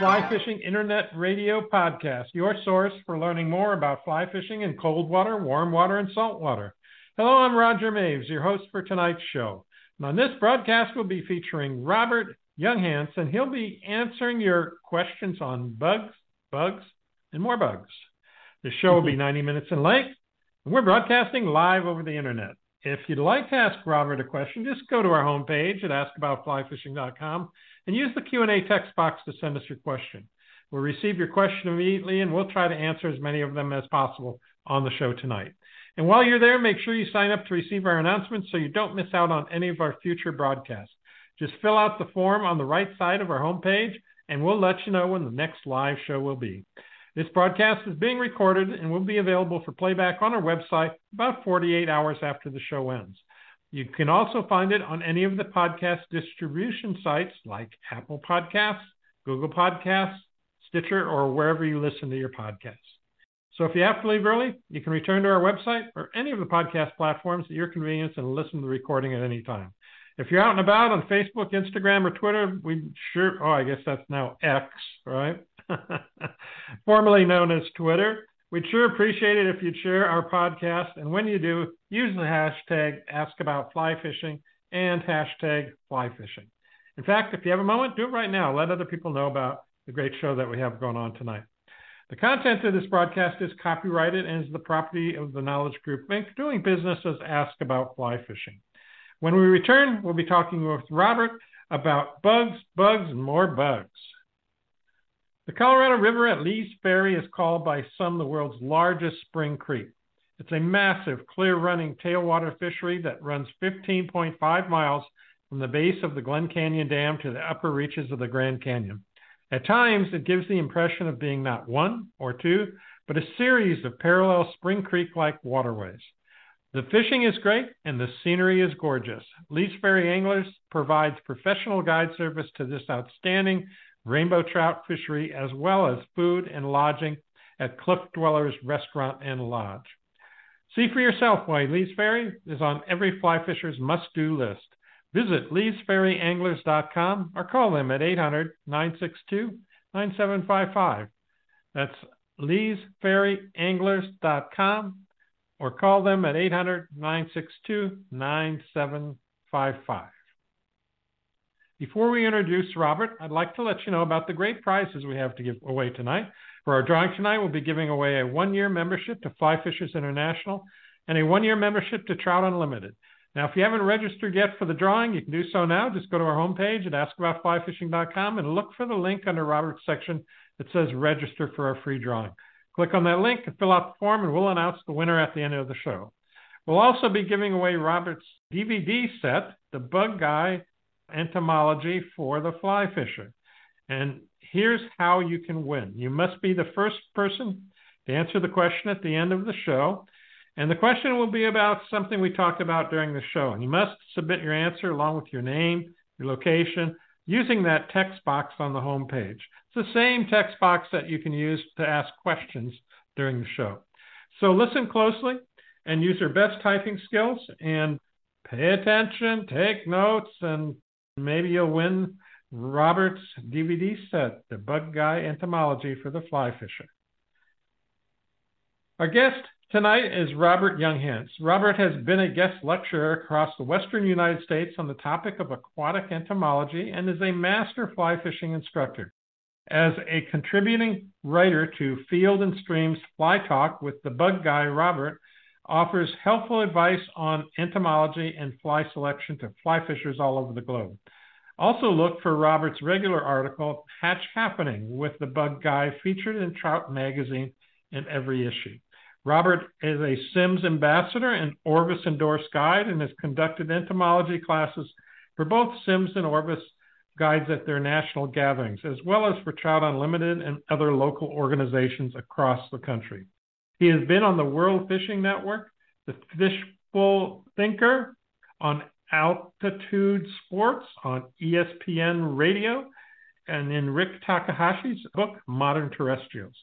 Fly Fishing Internet Radio Podcast, your source for learning more about fly fishing in cold water, warm water, and salt water. Hello, I'm Roger Maves, your host for tonight's show. And on this broadcast, we'll be featuring Robert Younghanz, and he'll be answering your questions on bugs, bugs, and more bugs. The show will be mm-hmm. 90 minutes in length, and we're broadcasting live over the internet. If you'd like to ask Robert a question, just go to our homepage at askaboutflyfishing.com and use the Q&A text box to send us your question. We'll receive your question immediately, and we'll try to answer as many of them as possible on the show tonight. And while you're there, make sure you sign up to receive our announcements so you don't miss out on any of our future broadcasts. Just fill out the form on the right side of our homepage, and we'll let you know when the next live show will be. This broadcast is being recorded and will be available for playback on our website about 48 hours after the show ends. You can also find it on any of the podcast distribution sites like Apple Podcasts, Google Podcasts, Stitcher, or wherever you listen to your podcasts. So if you have to leave early, you can return to our website or any of the podcast platforms at your convenience and listen to the recording at any time. If you're out and about on Facebook, Instagram, or Twitter, we sure, oh, I guess that's now X, right? Formerly known as Twitter. We'd sure appreciate it if you'd share our podcast. And when you do, use the hashtag AskAboutFlyFishing and hashtag flyfishing. In fact, if you have a moment, do it right now. Let other people know about the great show that we have going on tonight. The content of this broadcast is copyrighted and is the property of the Knowledge Group Inc., doing business as Ask About Fly Fishing. When we return, we'll be talking with Robert about bugs, bugs, and more bugs. The Colorado River at Lee's Ferry is called by some the world's largest spring creek. It's a massive, clear running tailwater fishery that runs 15.5 miles from the base of the Glen Canyon Dam to the upper reaches of the Grand Canyon. At times, it gives the impression of being not one or two, but a series of parallel Spring Creek like waterways. The fishing is great and the scenery is gorgeous. Lee's Ferry Anglers provides professional guide service to this outstanding rainbow trout fishery, as well as food and lodging at Cliff Dwellers Restaurant and Lodge. See for yourself why Lee's Ferry is on every fly fisher's must do list. Visit leesferryanglers.com or call them at 800 962 9755. That's leesferryanglers.com or call them at 800 962 9755. Before we introduce Robert, I'd like to let you know about the great prizes we have to give away tonight. For our drawing tonight, we'll be giving away a one year membership to Fly Fishers International and a one year membership to Trout Unlimited. Now, if you haven't registered yet for the drawing, you can do so now. Just go to our homepage at askaboutflyfishing.com and look for the link under Robert's section that says register for our free drawing. Click on that link and fill out the form, and we'll announce the winner at the end of the show. We'll also be giving away Robert's DVD set, The Bug Guy entomology for the fly fisher. And here's how you can win. You must be the first person to answer the question at the end of the show. And the question will be about something we talked about during the show. And you must submit your answer along with your name, your location, using that text box on the home page. It's the same text box that you can use to ask questions during the show. So listen closely and use your best typing skills and pay attention, take notes, and Maybe you'll win Robert's DVD set, The Bug Guy Entomology for the Fly Fisher. Our guest tonight is Robert Younghanz. Robert has been a guest lecturer across the western United States on the topic of aquatic entomology and is a master fly fishing instructor. As a contributing writer to Field and Stream's Fly Talk with the Bug Guy, Robert offers helpful advice on entomology and fly selection to fly fishers all over the globe. Also, look for Robert's regular article, Hatch Happening, with the Bug Guy, featured in Trout Magazine in every issue. Robert is a Simms ambassador and Orvis endorsed guide and has conducted entomology classes for both Simms and Orvis guides at their national gatherings, as well as for Trout Unlimited and other local organizations across the country. He has been on the World Fishing Network, the Fishbowl Thinker, on Altitude Sports, on ESPN Radio, and in Rick Takahashi's book, Modern Terrestrials.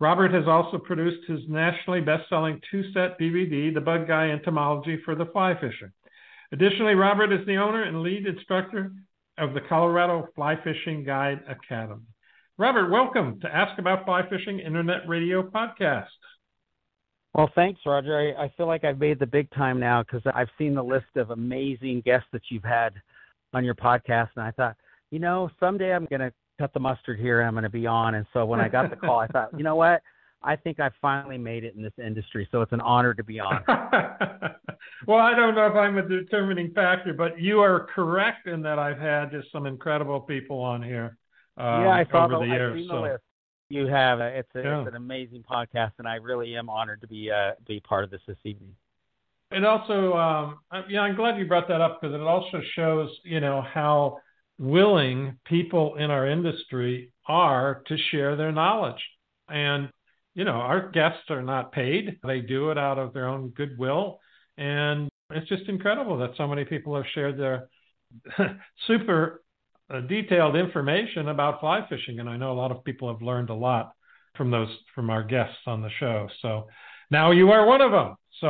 Robert has also produced his nationally best-selling two-set DVD, The Bug Guy Entomology for the Fly Fisher. Additionally, Robert is the owner and lead instructor of the Colorado Fly Fishing Guide Academy. Robert, welcome to Ask About Fly Fishing Internet Radio Podcast. Well, thanks, Roger. I, I feel like I've made the big time now because I've seen the list of amazing guests that you've had on your podcast, and I thought, you know, someday I'm going to cut the mustard here and I'm going to be on. And so when I got the call, I thought, you know what? I think I finally made it in this industry, so it's an honor to be on. well, I don't know if I'm a determining factor, but you are correct in that I've had just some incredible people on here. Um, yeah, I saw over the, the years. So. the list. You have. It's, a, Yeah. it's an amazing podcast, and I really am honored to be uh, be part of this this evening. It also, um, I- yeah, I'm glad you brought that up because it also shows, you know, how willing people in our industry are to share their knowledge. And, you know, our guests are not paid. They do it out of their own goodwill. And it's just incredible that so many people have shared their super uh, detailed information about fly fishing. And I know a lot of people have learned a lot from those, from our guests on the show. So now you are one of them. So,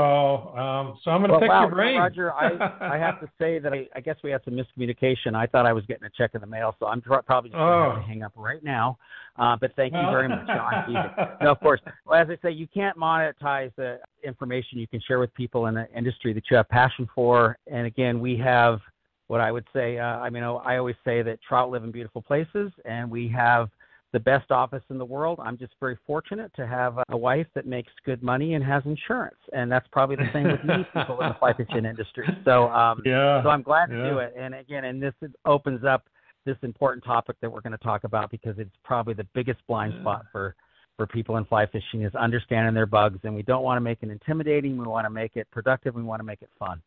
um, so I'm going to Well, pick wow, your brain. Roger, I, I have to say that I, I guess we had some miscommunication. I thought I was getting a check in the mail, so I'm probably just going to Oh. hang up right now. Uh, but thank you Well- very much. No, no, of course. Well, as I say, you can't monetize the information you can share with people in the industry that you have passion for. And again, we have what I would say. Uh, I mean, I always say that trout live in beautiful places, and we have the best office in the world. I'm just very fortunate to have a wife that makes good money and has insurance, and that's probably the same with many people in the fly fishing industry. So, um, yeah. so I'm glad to yeah. do it. And again, and this is- opens up this important topic that we're going to talk about because it's probably the biggest blind Yeah. spot for for people in fly fishing is understanding their bugs, and we don't want to make it intimidating. We want to make it productive. We want to make it fun.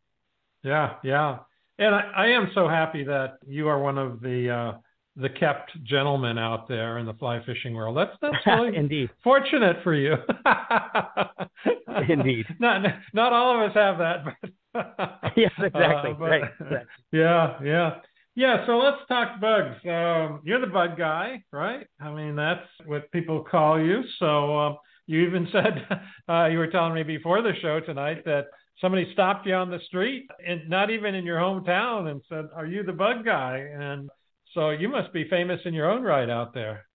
Yeah, yeah. And I, I am so happy that you are one of the uh, the kept gentlemen out there in the fly fishing world. That's that's really Indeed. fortunate for you. Indeed. Not not all of us have that, but Yes, exactly. Uh, but- right. exactly. Yeah, yeah. Yeah, so let's talk bugs. Um, you're the bug guy, right? I mean, that's what people call you. So um, you even said uh, you were telling me before the show tonight that somebody stopped you on the street, and not even in your hometown, and said, "Are you the bug guy?" And so you must be famous in your own right out there.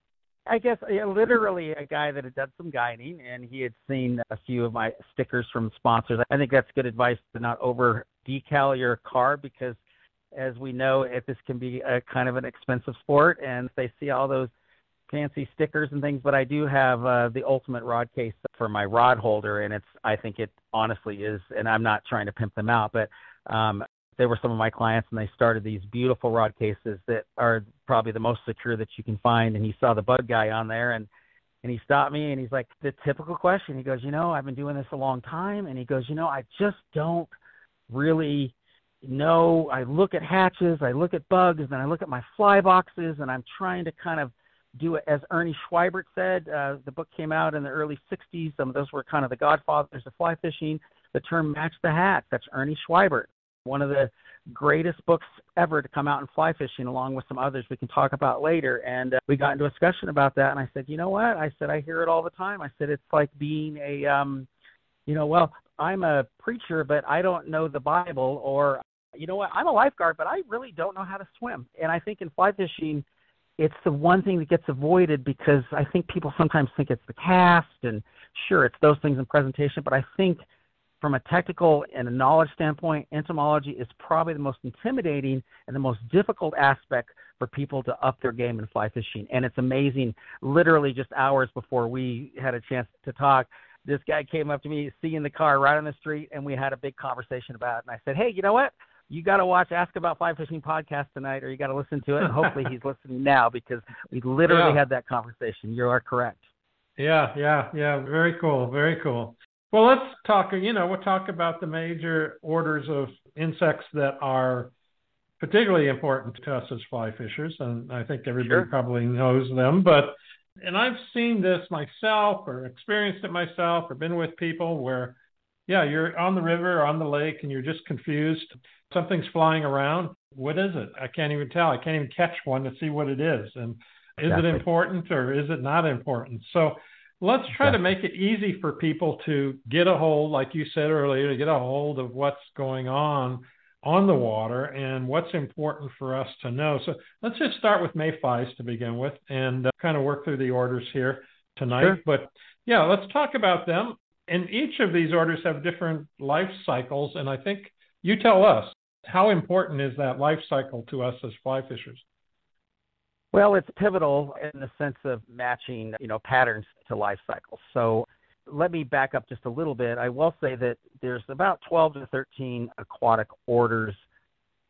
I guess yeah, literally a guy that had done some guiding and he had seen a few of my stickers from sponsors. I think that's good advice to not over decal your car because as we know, it, this can be a kind of an expensive sport and they see all those fancy stickers and things, but I do have uh, the ultimate rod case for my rod holder and it's I think it honestly is and I'm not trying to pimp them out, but um they were some of my clients and they started these beautiful rod cases that are probably the most secure that you can find and he saw the bug guy on there and and he stopped me and he's like the typical question. He goes you know i've been doing this a long time and he goes you know i just don't really know. I look at hatches i look at bugs and i look at my fly boxes and i'm trying to kind of do it as Ernie Schwiebert said uh, the book came out in the early 60s some of those were kind of the godfathers of fly fishing the term match the hatch that's Ernie Schwiebert one of the greatest books ever to come out in fly fishing, along with some others we can talk about later. And uh, we got into a discussion about that, and I said, you know what? I said I hear it all the time. I said it's like being a, um, you know, well, I'm a preacher, but I don't know the Bible, or you know what? I'm a lifeguard, but I really don't know how to swim. And I think in fly fishing, it's the one thing that gets avoided because I think people sometimes think it's the cast, and sure, it's those things in presentation, but I think from a technical and a knowledge standpoint, entomology is probably the most intimidating and the most difficult aspect for people to up their game in fly fishing. And it's amazing, literally just hours before we had a chance to talk, this guy came up to me, seeing the car right on the street, and we had a big conversation about it. And I said, Hey, you know what? You got to watch Ask About Fly Fishing podcast tonight, or you got to listen to it. And hopefully he's listening now because we literally Yeah. had that conversation. You are correct. Yeah, yeah, yeah. Very cool. Very cool. Well, let's talk. You know, we'll talk about the major orders of insects that are particularly important to us as fly fishers, and I think everybody Sure. probably knows them. But and I've seen this myself, or experienced it myself, or been with people where, yeah, you're on the river or on the lake, and you're just confused. Something's flying around. What is it? I can't even tell. I can't even catch one to see what it is. And is Exactly. it important or is it not important? So let's try to make it easy for people to get a hold, like you said earlier, to get a hold of what's going on on the water and what's important for us to know. So let's just start with mayflies to begin with and uh, kind of work through the orders here tonight. Sure. But yeah, let's talk about them. And each of these orders have different life cycles. And I think you tell us how important is that life cycle to us as fly fishers? Well, it's pivotal in the sense of matching, you know, patterns to life cycles. So let me back up just a little bit. I will say that there's about 12 to 13 aquatic orders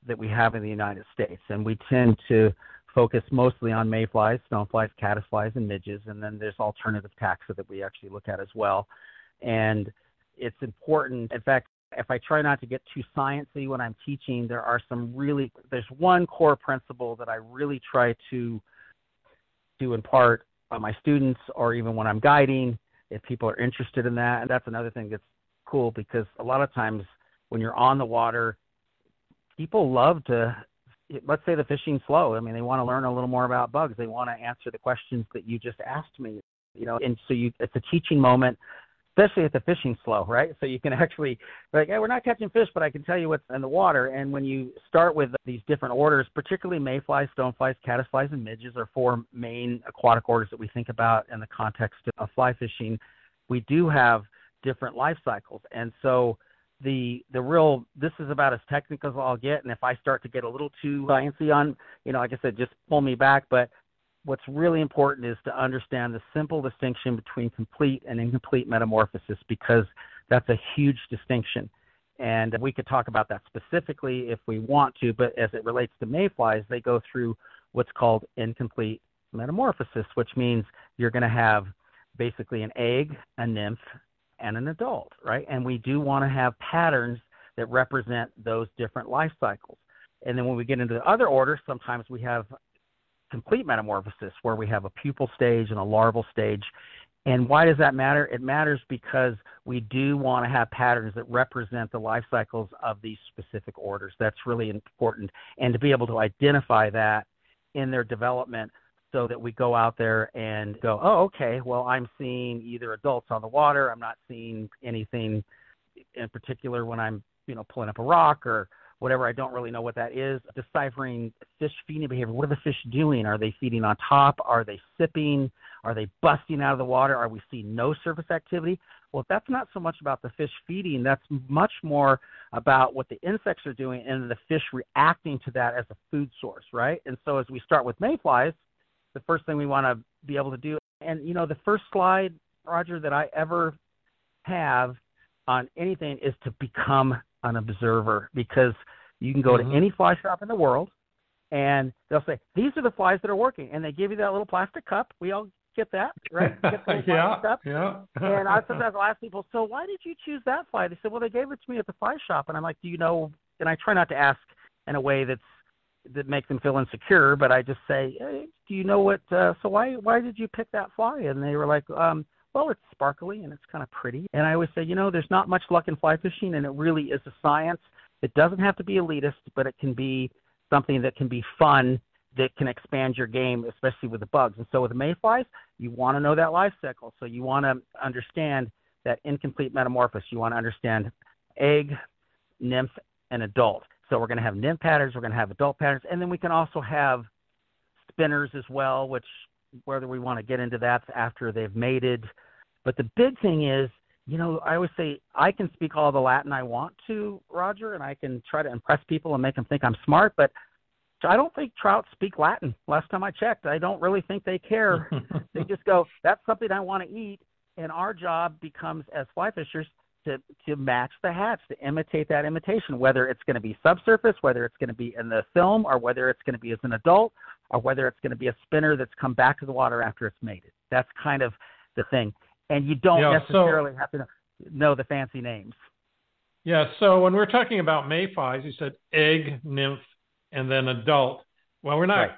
that we have in the United States, and we tend to focus mostly on mayflies, stoneflies, caddisflies, and midges, and then there's alternative taxa that we actually look at as well. And it's important. In fact, if I try not to get too sciencey when I'm teaching, there are some really there's one core principle that I really try to to impart on my students or even when I'm guiding if people are interested in that. And that's another thing that's cool because a lot of times when you're on the water, people love to let's say the fishing's slow. I mean, they want to learn a little more about bugs. They want to answer the questions that you just asked me. You know, and so you it's a teaching moment especially if the fishing's slow, right? So you can actually like, hey, we're not catching fish, but I can tell you what's in the water. And when you start with these different orders, particularly mayflies, stoneflies, caddisflies, and midges are four main aquatic orders that we think about in the context of fly fishing. We do have different life cycles, and so the the real this is about as technical as I'll get. And if I start to get a little too uh, sciencey on, you know, like I said, just pull me back. But what's really important is to understand the simple distinction between complete and incomplete metamorphosis because that's a huge distinction. And we could talk about that specifically if we want to, but as it relates to mayflies, they go through what's called incomplete metamorphosis, which means you're going to have basically an egg, a nymph, and an adult, right? And we do want to have patterns that represent those different life cycles. And then when we get into the other orders, sometimes we have complete metamorphosis where we have a pupal stage and a larval stage. And why does that matter? It matters because we do want to have patterns that represent the life cycles of these specific orders. That's really important. And to be able to identify that in their development so that we go out there and go, oh, okay, well, I'm seeing either adults on the water. I'm not seeing anything in particular when I'm, you know, pulling up a rock or whatever. I don't really know what that is. Deciphering fish feeding behavior. What are the fish doing? Are they feeding on top? Are they sipping? Are they busting out of the water? Are we seeing no surface activity? Well, that's not so much about the fish feeding. That's much more about what the insects are doing and the fish reacting to that as a food source, right? And so as we start with mayflies, the first thing we want to be able to do, and you know, the first slide, Roger, that I ever have on anything is to become an observer because you can go mm-hmm. to any fly shop in the world and they'll say, These are the flies that are working and they give you that little plastic cup. We all get that, right? Get yeah, cup. yeah. and I sometimes I'll ask people, So why did you choose that fly? They said, Well they gave it to me at the fly shop and I'm like, Do you know and I try not to ask in a way that's that makes them feel insecure, but I just say, hey, "Do you know what? Uh, so why why did you pick that fly?" And they were like, um, well, it's sparkly and it's kind of pretty. And I always say, you know, there's not much luck in fly fishing, and it really is a science. It doesn't have to be elitist, but it can be something that can be fun that can expand your game, especially with the bugs. And so with the mayflies, you want to know that life cycle. So you want to understand that incomplete metamorphosis. You want to understand egg, nymph, and adult. So we're going to have nymph patterns, we're going to have adult patterns, and then we can also have spinners as well, which whether we want to get into that after they've mated. But the big thing is, you know, I always say I can speak all the Latin I want to, Roger, and I can try to impress people and make them think I'm smart, but I don't think trout speak Latin. Last time I checked, I don't really think they care. they just go, "That's something I want to eat," and our job becomes as fly fishers to to match the hatch, to imitate that imitation, whether it's going to be subsurface, whether it's going to be in the film, or whether it's going to be as an adult, or whether it's going to be a spinner that's come back to the water after it's mated. That's kind of the thing, and you don't yeah, necessarily so, have to know the fancy names. Yeah. So when we're talking about mayflies, you said egg, nymph, and then adult. Well, we're not. Right.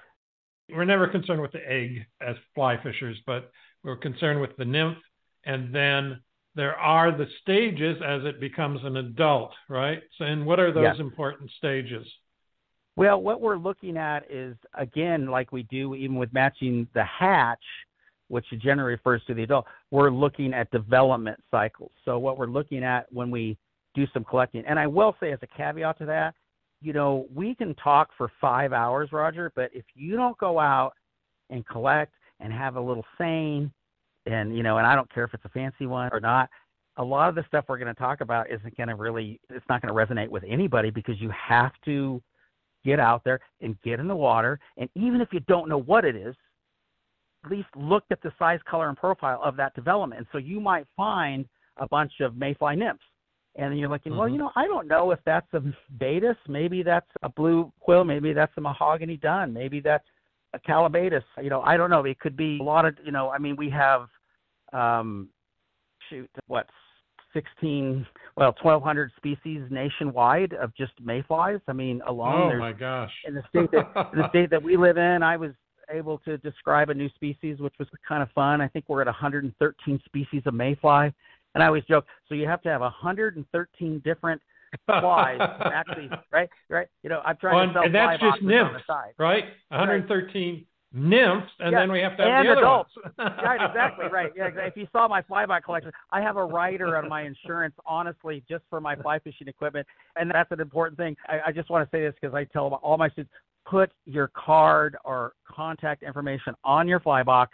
We're never concerned with the egg as fly fishers, but we're concerned with the nymph, and then there are the stages as it becomes an adult, right? So, and what are those yes. important stages? Well, what we're looking at is again, like we do even with matching the hatch, which generally refers to the adult. We're looking at development cycles. So what we're looking at when we do some collecting, and I will say as a caveat to that, you know, we can talk for five hours, Roger, but if you don't go out and collect and have a little seine, and you know, and I don't care if it's a fancy one or not, a lot of the stuff we're going to talk about isn't going to really, it's not going to resonate with anybody because you have to get out there and get in the water, and even if you don't know what it is, at least look at the size, color, and profile of that development. And so you might find a bunch of mayfly nymphs and then you're looking, mm-hmm. well, you know, I don't know if that's a Baetis, maybe that's a blue quill, maybe that's a mahogany dun, maybe that's a Callibaetis. You know, I don't know. It could be a lot of, you know, I mean, we have, um, shoot, what, 16, well, 1,200 species nationwide of just mayflies. I mean, alone. Oh my gosh! In the state that in the state that we live in, I was able to describe a new species, which was kind of fun. I think we're at 113 species of mayfly. And I always joke, so you have to have 113 different flies actually, right? Right? You know, I'm trying well, to sell and that's just nymphs, right? 113 right. Nymphs, and yeah. then we have to have and the other adults. ones. right, exactly, right. Yeah, if you saw my fly by collection, I have a rider on my insurance, honestly, just for my fly fishing equipment, and that's an important thing. I, I just want to say this because I tell all my students, put your card or contact information on your fly box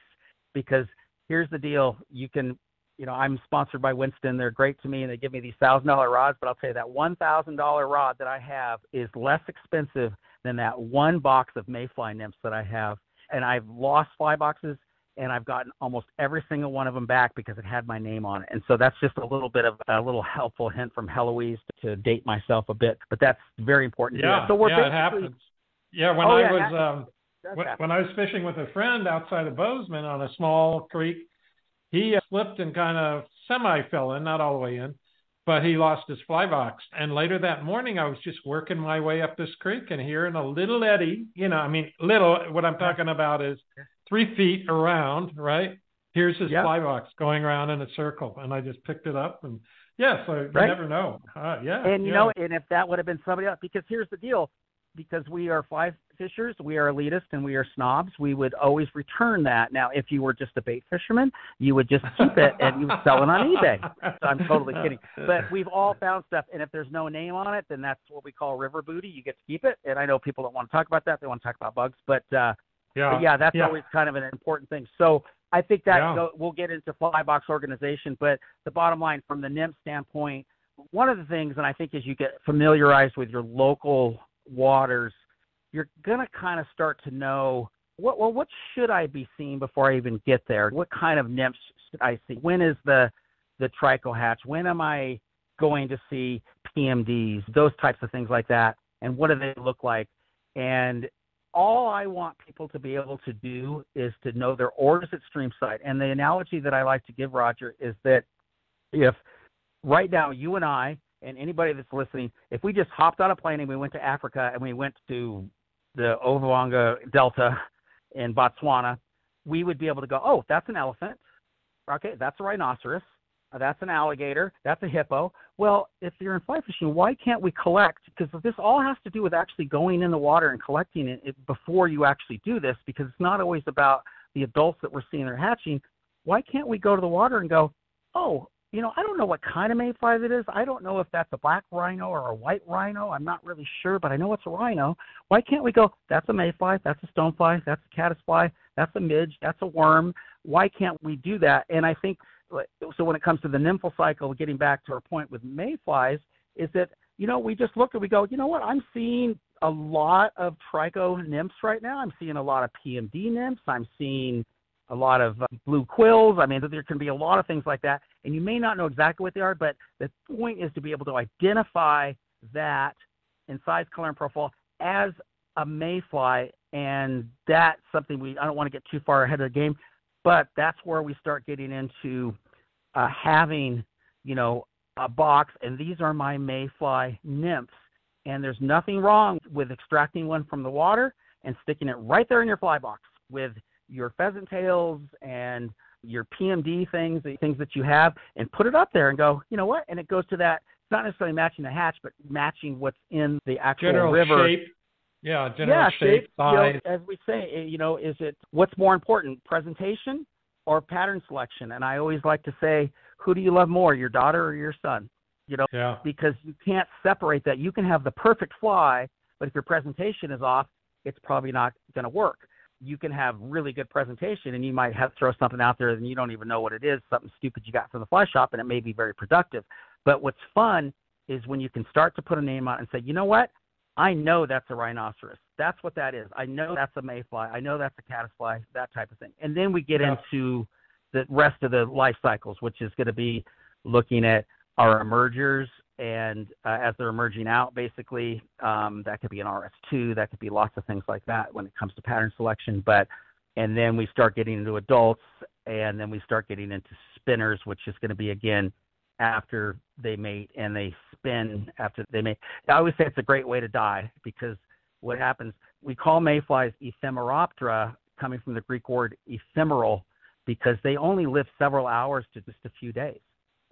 because here's the deal: you can you know, I'm sponsored by Winston. They're great to me, and they give me these thousand dollar rods. But I'll tell you that one thousand dollar rod that I have is less expensive than that one box of mayfly nymphs that I have. And I've lost fly boxes, and I've gotten almost every single one of them back because it had my name on it. And so that's just a little bit of a little helpful hint from Heloise to date myself a bit. But that's very important. Yeah, so we're yeah, it happens. Yeah, when oh, I yeah, was um, when, when I was fishing with a friend outside of Bozeman on a small creek he slipped and kind of semi fell in, not all the way in, but he lost his fly box. And later that morning, I was just working my way up this creek and hearing a little eddy. You know, I mean, little. What I'm talking about is three feet around, right? Here's his yep. fly box going around in a circle, and I just picked it up and. Yeah, so you right. never know. Uh, yeah. And you yeah. know, and if that would have been somebody else, because here's the deal: because we are fly fishers, we are elitist, and we are snobs, we would always return that. Now, if you were just a bait fisherman, you would just keep it and you would sell it on eBay. So I'm totally kidding. But we've all found stuff, and if there's no name on it, then that's what we call river booty. You get to keep it. And I know people don't want to talk about that; they want to talk about bugs. But uh, yeah, but yeah, that's yeah. always kind of an important thing. So I think that yeah. we'll get into fly box organization, but the bottom line, from the nymph standpoint, one of the things, and I think as you get familiarized with your local waters, you're to kind of start to know what well what should I be seeing before I even get there? What kind of nymphs should I see? When is the the trico hatch? When am I going to see PMDs? Those types of things like that. And what do they look like? And all I want people to be able to do is to know their orders at stream site. And the analogy that I like to give Roger is that if right now you and I and anybody that's listening, if we just hopped on a plane and we went to Africa and we went to the Okavango Delta in Botswana, we would be able to go, oh, that's an elephant. Okay, that's a rhinoceros. That's an alligator. That's a hippo. Well, if you're in fly fishing, why can't we collect? Because this all has to do with actually going in the water and collecting it before you actually do this, because it's not always about the adults that we're seeing are hatching. Why can't we go to the water and go, oh, you know, I don't know what kind of mayfly it is. I don't know if that's a black rhino or a white rhino. I'm not really sure, but I know it's a rhino. Why can't we go, that's a mayfly, that's a stonefly, that's a caddisfly, that's a midge, that's a worm. Why can't we do that? And I think, so when it comes to the nymphal cycle, getting back to our point with mayflies, is that, you know, we just look and we go, you know what, I'm seeing a lot of trico nymphs right now. I'm seeing a lot of PMD nymphs. I'm seeing a lot of uh, blue quills. I mean, there can be a lot of things like that, and you may not know exactly what they are, but the point is to be able to identify that in size, color, and profile as a mayfly, and that's something we. I don't want to get too far ahead of the game, but that's where we start getting into uh, having, you know, a box, and these are my mayfly nymphs, and there's nothing wrong with extracting one from the water and sticking it right there in your fly box with your pheasant tails and your PMD things, the things that you have, and put it up there and go, you know what? And it goes to that. It's not necessarily matching the hatch, but matching what's in the actual general river. shape. Yeah, general yeah, shape, size. You know, as we say, eh, you know, is it what's more important, presentation or pattern selection? And I always like to say, who do you love more, your daughter or your son? You know, Yeah. because you can't separate that. You can have the perfect fly, but if your presentation is off, it's probably not going to work. You can have really good presentation, and you might have throw something out there and you don't even know what it is, something stupid you got from the fly shop, and it may be very productive. But what's fun is when you can start to put a name on it and say, you know what? I know that's a rhinoceros. That's what that is. I know that's a mayfly. I know that's a caddisfly, that type of thing. And then we get Yeah. into the rest of the life cycles, which is going to be looking at our emergers and uh, as they're emerging out, basically, um, that could be an RS2, that could be lots of things like that when it comes to pattern selection. But and then we start getting into adults, and then we start getting into spinners, which is going to be again after they mate and they spin after they mate. I always say it's a great way to die because what happens, we call mayflies ephemeroptera, coming from the Greek word ephemeral, because they only live several hours to just a few days.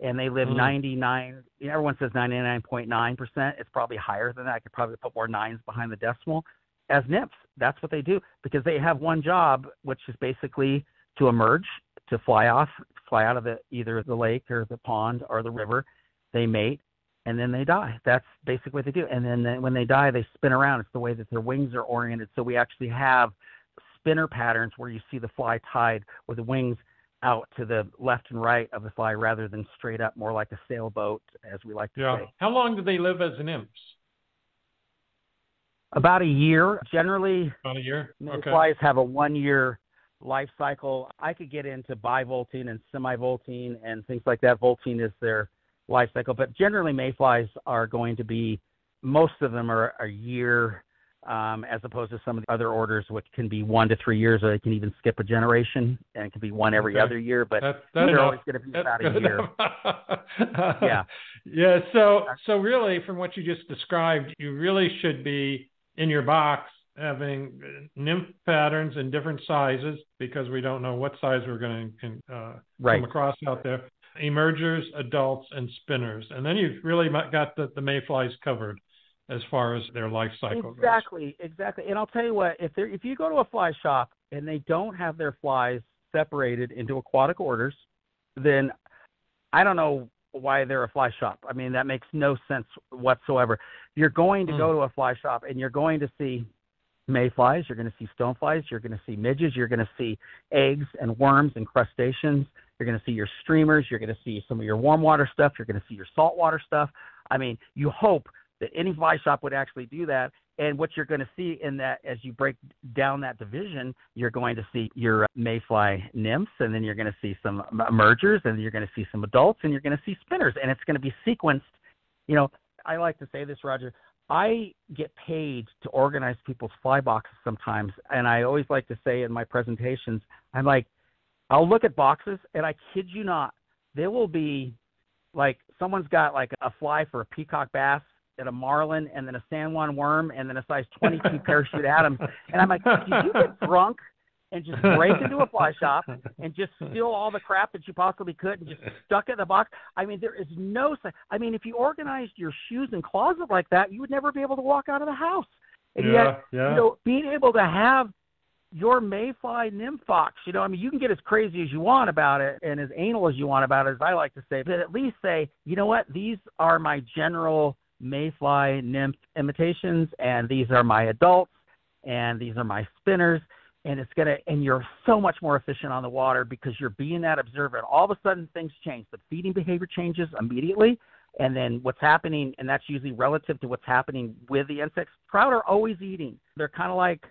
And they live Mm. 99, everyone says 99.9%. It's probably higher than that. I could probably put more nines behind the decimal. As nymphs, that's what they do because they have one job, which is basically to emerge, to fly off, fly out of the either the lake or the pond or the river. They mate, and then they die. That's basically what they do. And then they- when they die, they spin around. It's the way that their wings are oriented. So we actually have spinner patterns where you see the fly tied with the wings out to the left and right of the fly rather than straight up, more like a sailboat, as we like to Yeah. say. How long do they live as nymphs? About a year. Generally, About a year. Okay. mayflies have a one year life cycle. I could get into bivoltine and semi-voltine and things like that. Voltine is their life cycle, but generally mayflies are going to be most of them are a year, um, as opposed to some of the other orders, which can be one to three years, or they can even skip a generation, and it can be one every Okay. other year. But That, they're that's always going to be That's about a year. Yeah. Yeah. So so really, from what you just described, you really should be in your box having uh, nymph patterns in different sizes because we don't know what size we're going to uh, Right. come across out there. Emergers, adults, and spinners, and then you've really got the, the mayflies covered as far as their life cycle goes. Exactly, exactly. And I'll tell you what, if they if you go to a fly shop and they don't have their flies separated into aquatic orders, then I don't know why they're a fly shop. I mean, that makes no sense whatsoever. You're going to Hmm. go to a fly shop and you're going to see mayflies, you're going to see stoneflies, you're going to see midges, you're going to see eggs and worms and crustaceans. You're going to see your streamers, you're going to see some of your warm water stuff, you're going to see your saltwater stuff. I mean, you hope that any fly shop would actually do that. And what you're going to see in that, as you break down that division, you're going to see your mayfly nymphs, and then you're going to see some emergers, and you're going to see some adults, and you're going to see spinners, and it's going to be sequenced. You know, I like to say this, Roger. I get paid to organize people's fly boxes sometimes, and I always like to say in my presentations, I'm like, I'll look at boxes, and I kid you not, there will be like someone's got like a fly for a peacock bass and a marlin and then a San Juan worm and then a size 22 parachute Adams. And I'm like, did you get drunk and just break into a fly shop and just steal all the crap that you possibly could and just stuck it in the box? I mean, there is no. I mean, if you organized your shoes and closet like that, you would never be able to walk out of the house. And yeah, yet, yeah. you know, being able to have your mayfly nymphox, you know, I mean, you can get as crazy as you want about it and as anal as you want about it, as I like to say, but at least say, you know what, these are my general mayfly nymph imitations, and these are my adults, and these are my spinners, and it's gonna, and you're so much more efficient on the water because you're being that observer, and all of a sudden things change. The feeding behavior changes immediately, and then what's happening, and that's usually relative to what's happening with the insects. Trout are always eating. They're kind of like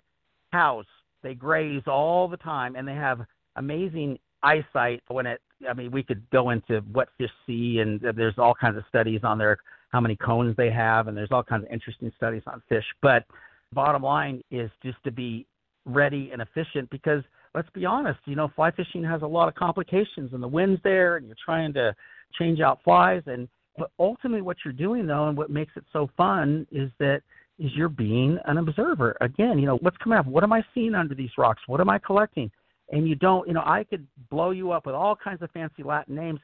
cows. They graze all the time, and they have amazing eyesight when it. I mean, we could go into what fish see, and there's all kinds of studies on their how many cones they have, and there's all kinds of interesting studies on fish. But bottom line is just to be ready and efficient because let's be honest, you know, fly fishing has a lot of complications, and the wind's there, and you're trying to change out flies, and but ultimately what you're doing though, and what makes it so fun is that is you're being an observer. Again, you know, what's coming up? What am I seeing under these rocks? What am I collecting? And you don't, you know, I could blow you up with all kinds of fancy Latin names.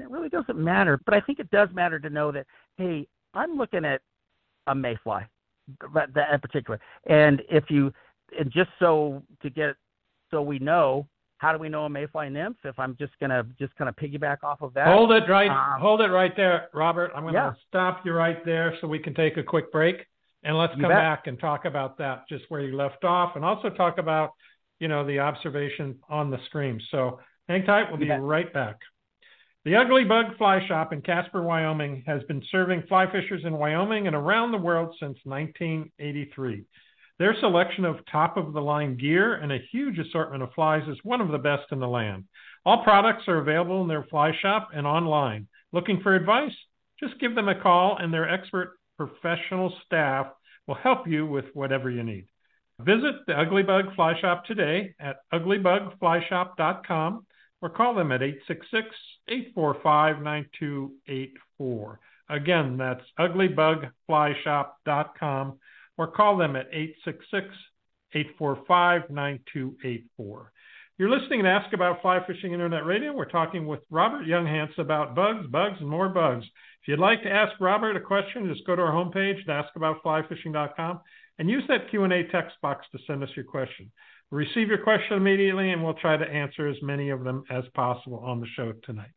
It really doesn't matter, but I think it does matter to know that, hey, I'm looking at a mayfly, that, that in particular. And if you, and just so to get, so we know, how do we know a mayfly nymph? If I'm just gonna just kind of piggyback off of that. Hold it right, um, hold it right there, Robert. I'm gonna yeah. stop you right there so we can take a quick break, and let's you come bet. back and talk about that, just where you left off, and also talk about, you know, the observation on the stream. So hang tight. We'll you be bet. right back. The Ugly Bug Fly Shop in Casper, Wyoming has been serving fly fishers in Wyoming and around the world since 1983. Their selection of top of the line gear and a huge assortment of flies is one of the best in the land. All products are available in their fly shop and online. Looking for advice? Just give them a call and their expert professional staff will help you with whatever you need. Visit the Ugly Bug Fly Shop today at uglybugflyshop.com or call them at 866 845 9284. Again, that's uglybugflyshop.com or call them at 866 845 9284. You're listening to Ask About Fly Fishing Internet Radio. We're talking with Robert Younghanz about bugs, bugs, and more bugs. If you'd like to ask Robert a question, just go to our homepage, at askaboutflyfishing.com, and use that Q&A text box to send us your question. Receive your question immediately, and we'll try to answer as many of them as possible on the show tonight.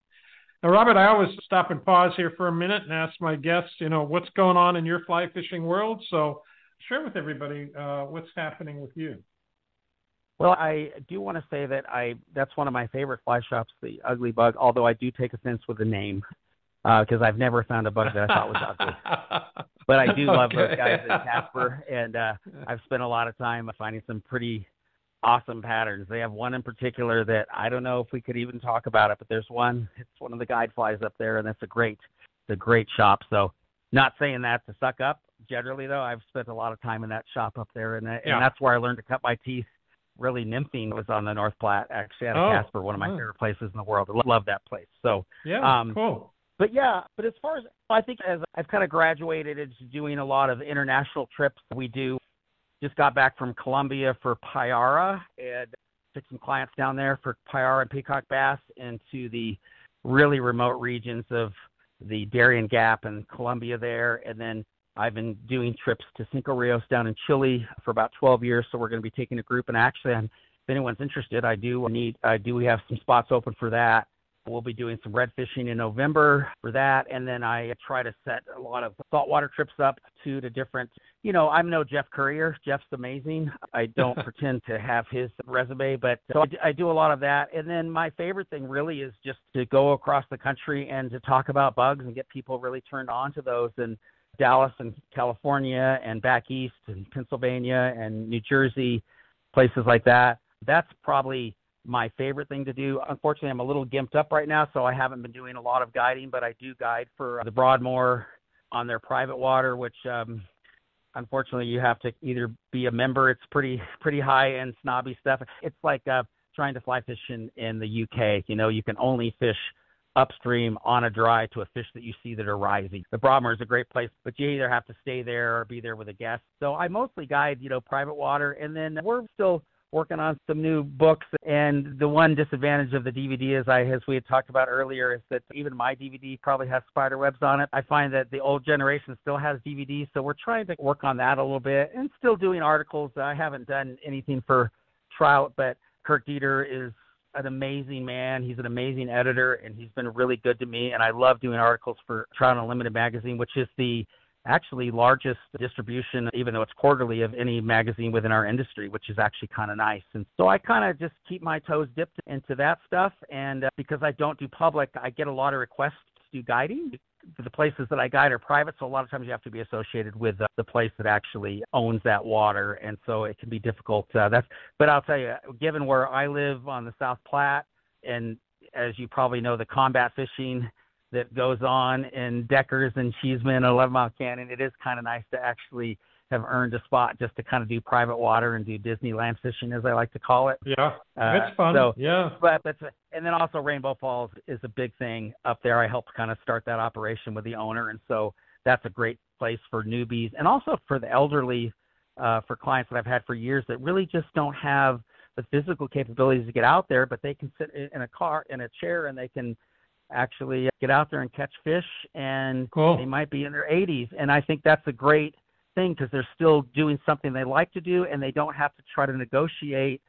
Now, Robert, I always stop and pause here for a minute and ask my guests, you know, what's going on in your fly fishing world. So share with everybody uh, what's happening with you. Well, I do want to say that I that's one of my favorite fly shops, the Ugly Bug. Although I do take offense with the name because uh, I've never found a bug that I thought was ugly. but I do love okay. those guys in Casper, and uh, I've spent a lot of time finding some pretty awesome patterns. They have one in particular that I don't know if we could even talk about it, but there's one. It's one of the guide flies up there, and that's a great, it's a great shop. So, not saying that to suck up. Generally, though, I've spent a lot of time in that shop up there, and, and Yeah. that's where I learned to cut my teeth. Really, nymphing was on the North Platte, actually, out of Oh, Casper, one of my oh. favorite places in the world. I love that place. So, Yeah, Um, cool. but yeah, but as far as I think as I've kind of graduated into doing a lot of international trips, we do. Just got back from Colombia for payara and took some clients down there for payara and peacock bass into the really remote regions of the Darien Gap and Colombia there, and then I've been doing trips to Cinco Rios down in Chile for about 12 years. So we're going to be taking a group, and actually, I'm, if anyone's interested, I do need I do we have some spots open for that. We'll be doing some red fishing in November for that, and then I try to set a lot of saltwater trips up to the different. You know, I'm no Jeff Currier. Jeff's amazing. I don't pretend to have his resume, but so I do, I do a lot of that. And then my favorite thing really is just to go across the country and to talk about bugs and get people really turned on to those. And Dallas and California and back east and Pennsylvania and New Jersey, places like that. That's probably my favorite thing to do. Unfortunately, I'm a little gimped up right now, so I haven't been doing a lot of guiding, but I do guide for the Broadmoor on their private water, which um unfortunately you have to either be a member. It's pretty pretty high end snobby stuff. It's like uh trying to fly fish in, in the UK. You know, you can only fish upstream on a dry to a fish that you see that are rising. The Broadmoor is a great place, but you either have to stay there or be there with a guest. So I mostly guide, you know, private water, and then we're still working on some new books. And the one disadvantage of the DVD, as I as we had talked about earlier, is that even my DVD probably has spider webs on it. I find that the old generation still has DVDs, so we're trying to work on that a little bit, and still doing articles. I haven't done anything for Trout, but Kirk Deeter is an amazing man. He's an amazing editor, and he's been really good to me. And I love doing articles for Trout Unlimited magazine, which is the actually largest distribution, even though it's quarterly, of any magazine within our industry, which is actually kind of nice. And so I kind of just keep my toes dipped into that stuff. And uh, because I don't do public, I get a lot of requests to do guiding. The places that I guide are private, so a lot of times you have to be associated with uh, the place that actually owns that water, and so it can be difficult. Uh, that's, but I'll tell you, given where I live on the South Platte, and as you probably know, the combat fishing that goes on in Deckers and Cheesman and Eleven Mile Canyon, it is kind of nice to actually have earned a spot just to kind of do private water and do Disneyland fishing, as I like to call it. Yeah, Uh, it's fun. so- yeah. But that's and then also Rainbow Falls is a big thing up there. I helped kind of start that operation with the owner, and so that's a great place for newbies and also for the elderly, uh, for clients that I've had for years that really just don't have the physical capabilities to get out there, but they can sit in a car in a chair and they can actually uh, get out there and catch fish and Cool. they might be in their 80s and i think that's a great thing because they're still doing something they like to do and they don't have to try to negotiate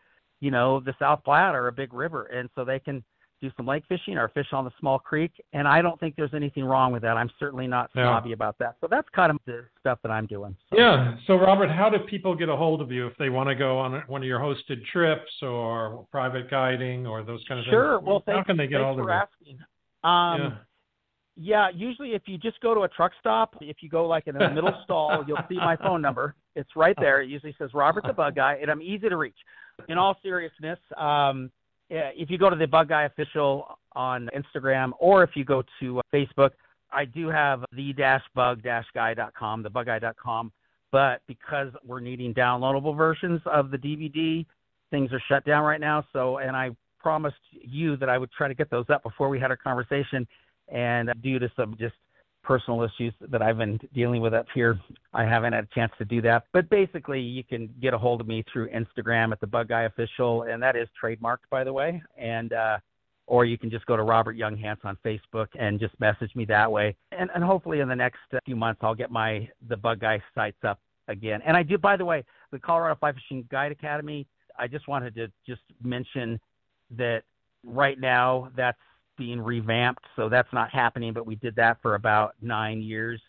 you know, the South Platte or a big river, and so they can do some lake fishing or fish on the small creek. And I don't think there's anything wrong with that. I'm certainly not snobby yeah. about that. So that's kind of the stuff that I'm doing. So. Yeah. So Robert, how do people get a hold of you if they want to go on one of your hosted trips or private guiding or those kind of sure. things? Sure. Well, how thanks, can they get of you? Asking. Um, yeah. Yeah, usually if you just go to a truck stop, if you go like in the middle stall, you'll see my phone number. It's right there. It usually says Robert the Bug Guy, and I'm easy to reach. In all seriousness, um, if you go to the Bug Guy official on Instagram or if you go to uh, Facebook, I do have the-bug-guy.com, thebugguy.com. But because we're needing downloadable versions of the DVD, things are shut down right now. So, and I promised you that I would try to get those up before we had our conversation. And due to some just personal issues that I've been dealing with up here, I haven't had a chance to do that. But basically, you can get a hold of me through Instagram at the Bug Guy Official, and that is trademarked, by the way. And uh, or you can just go to Robert Younghanz on Facebook and just message me that way. And, and hopefully, in the next few months, I'll get my the Bug Guy sites up again. And I do, by the way, the Colorado Fly Fishing Guide Academy. I just wanted to just mention that right now that's being revamped, so that's not happening. But we did that for about nine years,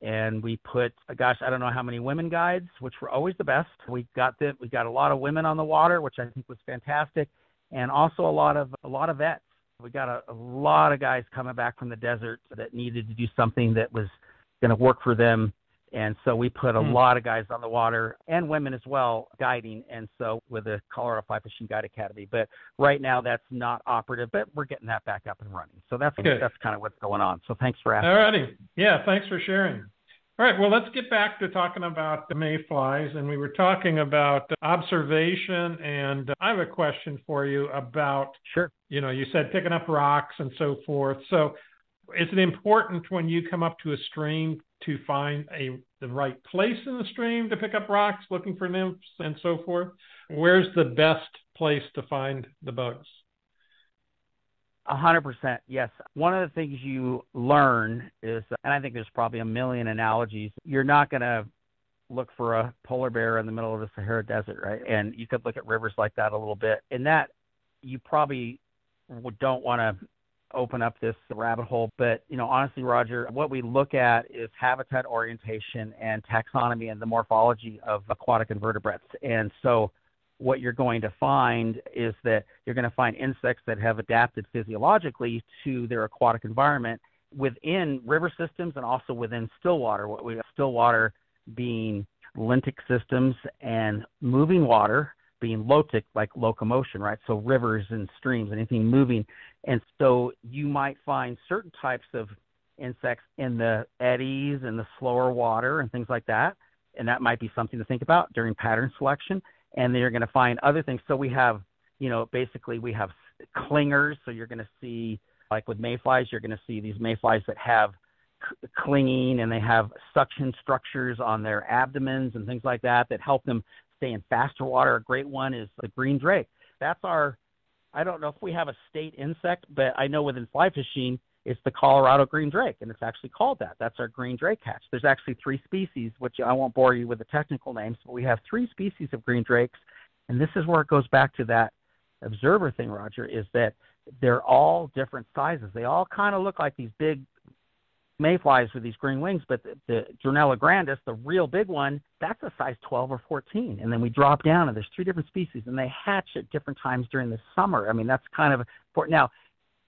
and we put, gosh, I don't know how many women guides, which were always the best. We got the, we got a lot of women on the water, which I think was fantastic, and also a lot of a lot of vets. We got a, a lot of guys coming back from the desert that needed to do something that was going to work for them and so we put a hmm. lot of guys on the water and women as well guiding. And so with the Colorado Fly Fishing Guide Academy, but right now that's not operative, but we're getting that back up and running. So that's Good. that's kind of what's going on. So thanks for asking. All righty. Yeah, thanks for sharing. All right, well, let's get back to talking about the mayflies. And we were talking about observation. And I have a question for you about, sure. you know, you said picking up rocks and so forth. So is it important when you come up to a stream to find a the right place in the stream to pick up rocks, looking for nymphs and so forth? Where's the best place to find the bugs? A hundred percent, yes. One of the things you learn is, and I think there's probably a million analogies. You're not going to look for a polar bear in the middle of the Sahara Desert, right? And you could look at rivers like that a little bit. And that you probably don't want to open up this rabbit hole. But, you know, honestly, Roger, what we look at is habitat orientation and taxonomy and the morphology of aquatic invertebrates. And so what you're going to find is that you're going to find insects that have adapted physiologically to their aquatic environment within river systems and also within still water. What we still water being lentic systems and moving water being lotic, like locomotion, right? So rivers and streams, anything moving. And so you might find certain types of insects in the eddies and the slower water and things like that. And that might be something to think about during pattern selection. And then you're going to find other things. So we have, you know, basically we have clingers. So you're going to see, like with mayflies, you're going to see these mayflies that have clinging and they have suction structures on their abdomens and things like that that help them stay in faster water. A great one is the green drake. That's our, I don't know if we have a state insect, but I know within fly fishing, it's the Colorado green drake, and it's actually called that. That's our green drake hatch. There's actually three species, which I won't bore you with the technical names, but we have three species of green drakes, and this is where it goes back to that observer thing, Roger, is that they're all different sizes. They all kind of look like these big mayflies with these green wings, but the, the Drunella grandis, the real big one, that's a size 12 or 14. And then we drop down, and there's three different species, and they hatch at different times during the summer. I mean, that's kind of important. Now,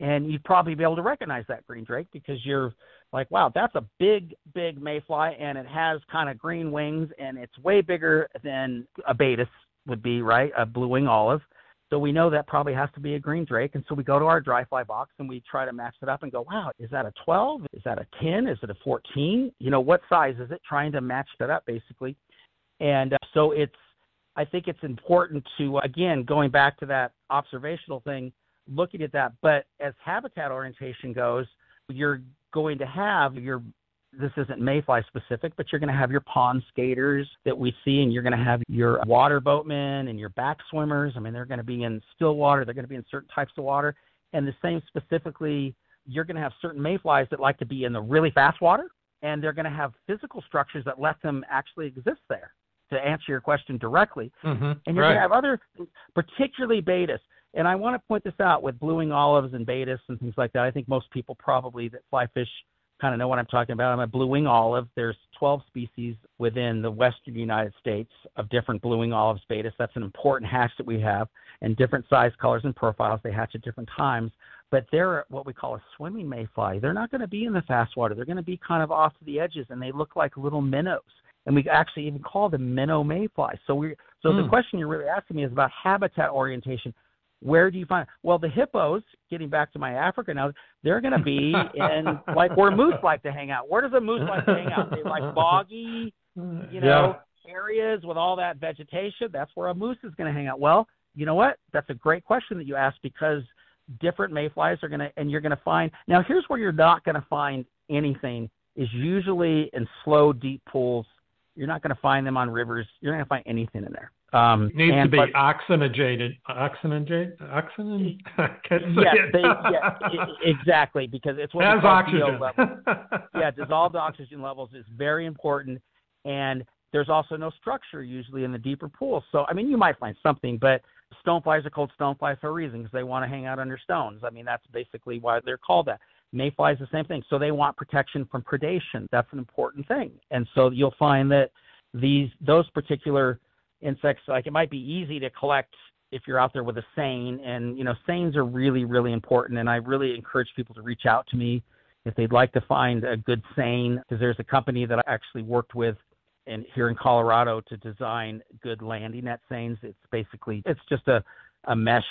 and you'd probably be able to recognize that green drake because you're like, wow, that's a big, big mayfly, and it has kind of green wings, and it's way bigger than a Baetis would be, right? A blue wing olive. So we know that probably has to be a green drake. And so we go to our dry fly box and we try to match it up and go, wow, is that a 12? Is that a 10? Is it a 14? You know, what size is it? Trying to match that up basically. And uh, so it's, I think it's important to, again, going back to that observational thing, looking at that. But as habitat orientation goes, you're going to have your this isn't mayfly specific, but you're going to have your pond skaters that we see, and you're going to have your water boatmen and your back swimmers. I mean, they're going to be in still water, they're going to be in certain types of water. And the same specifically, you're going to have certain mayflies that like to be in the really fast water, and they're going to have physical structures that let them actually exist there to answer your question directly. Mm-hmm. And you're right. going to have other, particularly Baetis. And I want to point this out with blue wing olives and Baetis and things like that. I think most people probably that fly fish kind of know what I'm talking about. I'm a blue wing olive. There's 12 species within the western United States of different blue wing olives Baetis. That's an important hatch that we have, and different size, colors, and profiles. They hatch at different times. But they're what we call a swimming mayfly. They're not going to be in the fast water. They're going to be kind of off to the edges, and they look like little minnows. And we actually even call them minnow mayflies. So we so Hmm. the question you're really asking me is about habitat orientation where do you find well the hippos getting back to my africa now they're going to be in like where moose like to hang out. Where does a moose like to hang out? They like boggy you know areas with all that vegetation. That's where a moose is going to hang out. Well you know what? That's a great question that you asked because different mayflies are going to and you're going to find now here's where you're not going to find anything is usually in slow deep pools. You're not going to find them on rivers. You're not going to find anything in there um, It needs to be but, oxygenated. Oxygenated? Oxygen? Can't yeah, it. exactly, because it's what call oxygen. Yeah, dissolved oxygen levels is very important, and there's also no structure usually in the deeper pools. So, I mean, you might find something, but stoneflies are called stoneflies for a reason because they want to hang out under stones. I mean, that's basically why they're called that. Mayflies the same thing. So they want protection from predation. That's an important thing, and so you'll find that these those particular insects like it might be easy to collect if you're out there with a seine and you know seines are really really important and i really encourage people to reach out to me if they'd like to find a good seine because there's a company that i actually worked with in here in colorado to design good landing net seines it's basically it's just a a mesh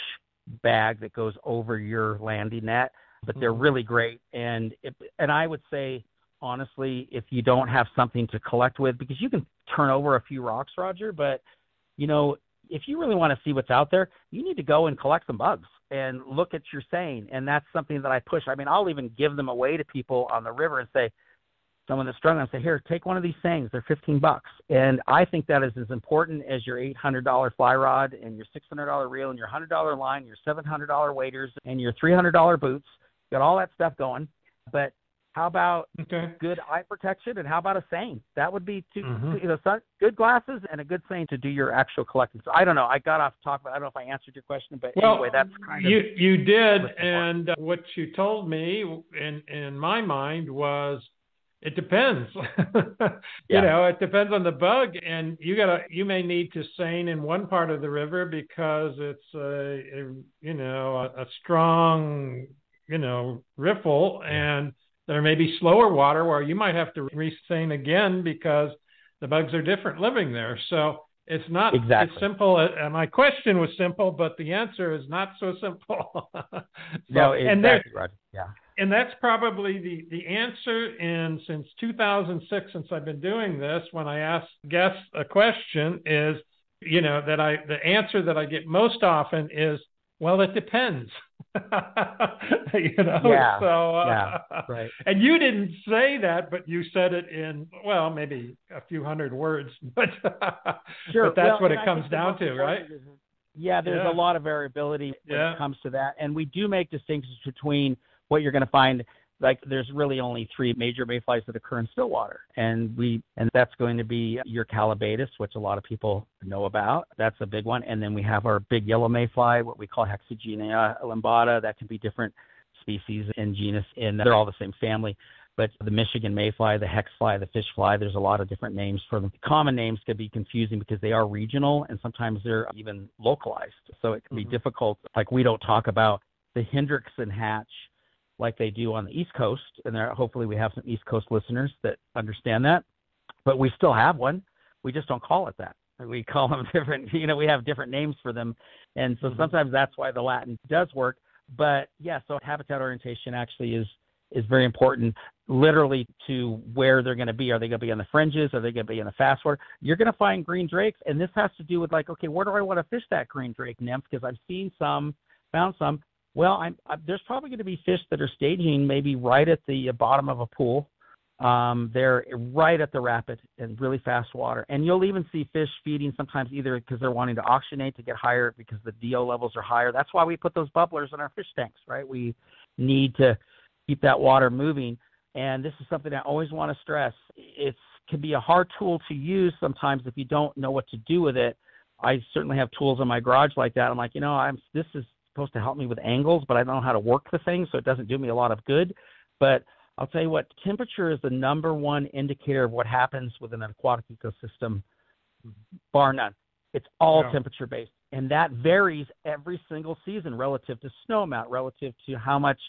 bag that goes over your landing net but they're Mhm. really great and it, and i would say honestly if you don't have something to collect with because you can turn over a few rocks roger but you know, if you really want to see what's out there, you need to go and collect some bugs and look at your seine. And that's something that I push. I mean, I'll even give them away to people on the river and say, someone that's struggling, say, here, take one of these seines. They're 15 bucks. And I think that is as important as your $800 fly rod and your $600 reel and your $100 line, your $700 waders and your $300 boots. Got all that stuff going. But how about okay. good eye protection and how about a seine that would be two Mhm. you know sun, good glasses and a good seine to do your actual collecting so i don't know i got off talk but i don't know if i answered your question but Well, anyway that's kind you of you You did, what's the point. and uh, what you told me in in my mind was it depends. Yeah. You know, it depends on the bug, and you gotta you may need to seine in one part of the river because it's a, a you know a, a strong you know riffle, and there may be slower water where you might have to reseine again because the bugs are different living there. So it's not Exactly. as simple. Uh, my question was simple, but the answer is not so simple. So- no and there, exactly Roger. yeah and that's probably the the answer. And since 2006, since I've been doing this, when I ask guests a question, is you know that I the answer that I get most often is, well, it depends. you know, Yeah, so uh, yeah, right and you didn't say that, but you said it in well, maybe a few hundred words, but sure but that's Well, what it I comes down to, right? is- yeah there's Yeah. a lot of variability when Yeah. it comes to that and we do make distinctions between what you're going to find like there's really only three major mayflies that occur in Stillwater, and we and that's going to be your Callibaetis, which a lot of people know about. That's a big one, and then we have our big yellow mayfly, what we call Hexagenia limbata. That can be different species in genus, and they're all the same family. But the Michigan mayfly, the hex fly, the fish fly, there's a lot of different names for them. Common names can be confusing because they are regional and sometimes they're even localized. So it can be Mhm. difficult. Like we don't talk about the Hendrickson hatch like they do on the East Coast, and there hopefully we have some East Coast listeners that understand that. But we still have one. We just don't call it that. We call them different. You know, we have different names for them, and so Mhm. sometimes that's why the Latin does work. But yeah, so habitat orientation actually is is very important, literally to where they're going to be. Are they going to be on the fringes? Are they going to be in the fast water? You're going to find green drakes, and this has to do with like, okay, where do I want to fish that green drake nymph? Because I've seen some, found some. Well, I'm, I, there's probably going to be fish that are staging maybe right at the bottom of a pool. Um, they're right at the rapid and really fast water, and you'll even see fish feeding sometimes either because they're wanting to oxygenate to get higher because the DO levels are higher. That's why we put those bubblers in our fish tanks, right? We need to keep that water moving. And this is something I always want to stress. It's can be a hard tool to use sometimes if you don't know what to do with it. I certainly have tools in my garage like that. I'm like, you know, I'm this is supposed to help me with angles, but I don't know how to work the thing, so it doesn't do me a lot of good. But I'll tell you what, temperature is the number one indicator of what happens within an aquatic ecosystem, bar none. It's all Yeah. temperature based, and that varies every single season relative to snow amount, relative to how much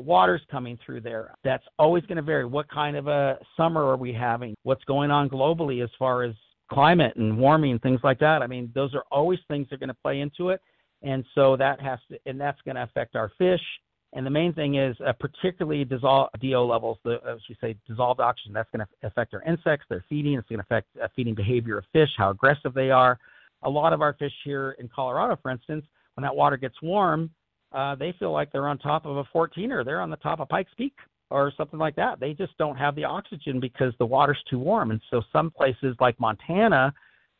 water's coming through there. That's always going to vary. What kind of a summer are we having? What's going on globally as far as climate and warming things like that? I mean, those are always things that are going to play into it, and so that has to, and that's going to affect our fish. And the main thing is, uh, particularly dissolve DO levels, the, as we say, dissolved oxygen. That's going to affect our insects, their feeding. It's going to affect uh, feeding behavior of fish, how aggressive they are. A lot of our fish here in Colorado, for instance, when that water gets warm, uh, they feel like they're on top of a 14er. They're on the top of Pikes Peak or something like that. They just don't have the oxygen because the water's too warm. And so some places like Montana,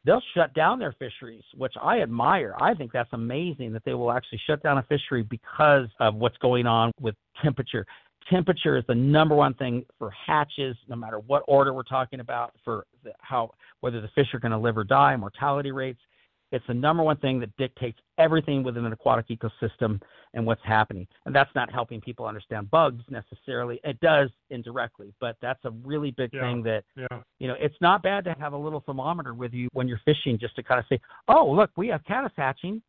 they'll shut down their fisheries, which I admire. I think that's amazing that they will actually shut down a fishery because of what's going on with temperature. Temperature is the number one thing for hatches, no matter what order we're talking about, for how whether the fish are going to live or die, mortality rates. It's the number one thing that dictates everything within an aquatic ecosystem and what's happening. And that's not helping people understand bugs necessarily. It does indirectly, but that's a really big Yeah. thing that Yeah. you know, it's not bad to have a little thermometer with you when you're fishing just to kind of say, "Oh, look, we have caddis hatching.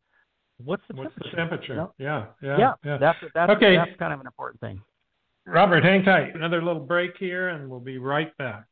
What's the What's the temperature?" temperature? You know? Yeah, yeah, Yeah, yeah. that's that's Okay. that's kind of an important thing. Robert, hang tight. Another little break here, and we'll be right back.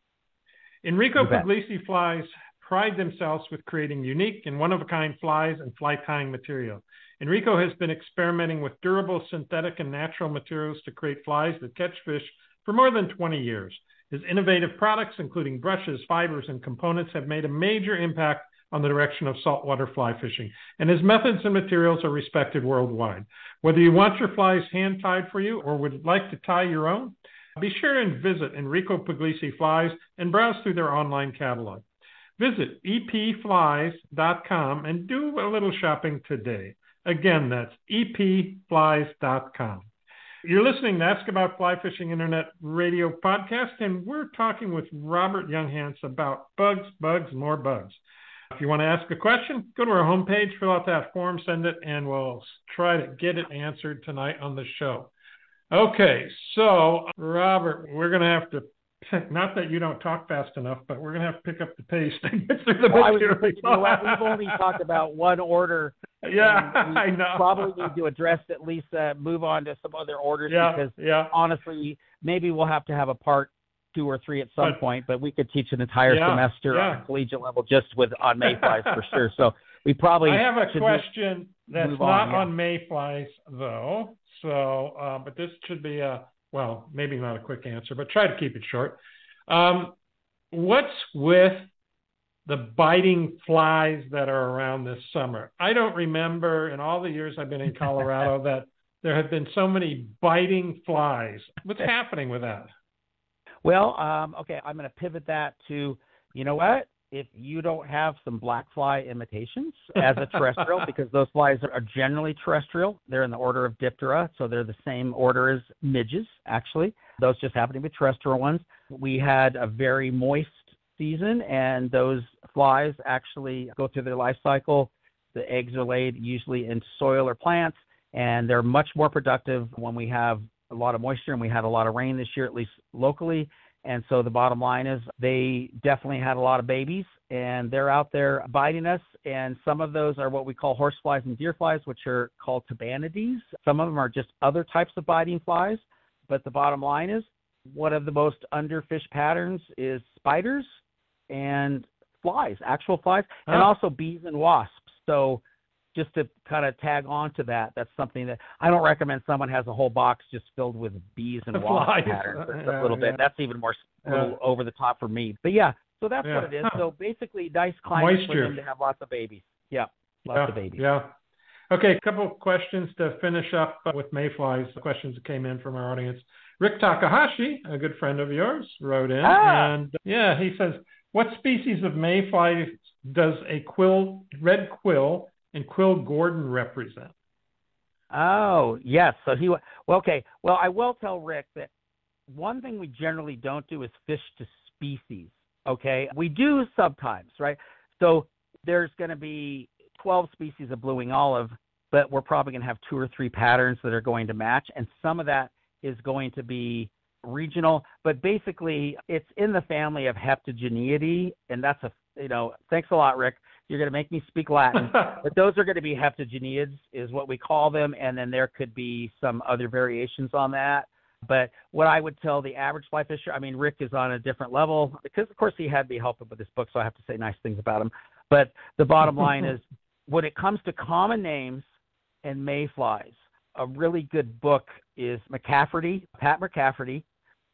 Enrico. Puglisi flies pride themselves with creating unique and one of a kind flies and fly tying material. Enrico has been experimenting with durable synthetic and natural materials to create flies that catch fish for more than 20 years. His innovative products, including brushes, fibers, and components, have made a major impact on the direction of saltwater fly fishing, and his methods and materials are respected worldwide. Whether you want your flies hand tied for you or would like to tie your own, be sure and visit Enrico Puglisi Flies and browse through their online catalog. Visit epflies.com and do a little shopping today. Again, that's epflies.com. You're listening to Ask About Fly Fishing Internet Radio podcast, and we're talking with Robert Younghanz about bugs, bugs, more bugs. If you want to ask a question, go to our homepage, fill out that form, send it, and we'll try to get it answered tonight on the show. Okay, so Robert, we're going to have to not that you don't talk fast enough, but we're going to have to pick up the pace to get through the Well, material. you know what? We've only talked about one order. Yeah, I know. Probably need to address at least uh, move on to some other orders Yeah, because yeah. honestly, maybe we'll have to have a part two or three at some But- point. But we could teach an entire Yeah, semester on a collegiate level just with on mayflies for sure. So we probably I have a question that's not on, yeah. on mayflies though. So, uh, but this should be a well, maybe not a quick answer, but try to keep it short. Um, what's with the biting flies that are around this summer? I don't remember in all the years I've been in Colorado that there have been so many biting flies. What's happening with that? Well, um, okay, I'm going to pivot that to, you know what? If you don't have some black fly imitations as a terrestrial, because those flies are generally terrestrial, they're in the order of Diptera, so they're the same order as midges, actually. Those just happen to be terrestrial ones. We had a very moist season, and those flies actually go through their life cycle. The eggs are laid usually in soil or plants, and they're much more productive when we have a lot of moisture, and we had a lot of rain this year, at least locally. And so the bottom line is they definitely had a lot of babies, and they're out there biting us. And some of those are what we call horse flies and deer flies, which are called tabanids. Some of them are just other types of biting flies. But the bottom line is one of the most underfished patterns is spiders and flies, actual flies, and also bees and wasps. So just to kind of tag on to that, that's something that I don't recommend someone has a whole box just filled with bees and wasp patterns. That's Yeah, a little yeah. bit. That's even more Yeah. over the top for me. But yeah, so that's what it is. Huh. So basically, nice climate for Moisture. them to have lots of babies. Yeah, lots of babies. Yeah. Okay, a couple of questions to finish up with mayflies. Questions that came in from our audience. Rick Takahashi, a good friend of yours, wrote in, Ah. and yeah, he says, "What species of mayfly does a quill, red quill, and quill Gordon represent?" Oh, yes. So he, well, okay. Well, I will tell Rick that one thing we generally don't do is fish to species. Okay, we do sometimes, right? So there's going to be 12 species of blue wing olive, but we're probably going to have two or three patterns that are going to match, and some of that is going to be regional, but basically it's in the family of Heptageniidae, and that's a you know, thanks a lot, Rick. You're going to make me speak Latin, but those are going to be heptageniids, is what we call them, and then there could be some other variations on that. But what I would tell the average fly fisher, I mean, Rick is on a different level because, of course, he had me help him with this book, so I have to say nice things about him. But the bottom line is, when it comes to common names and mayflies, a really good book is McCafferty, Pat McCafferty,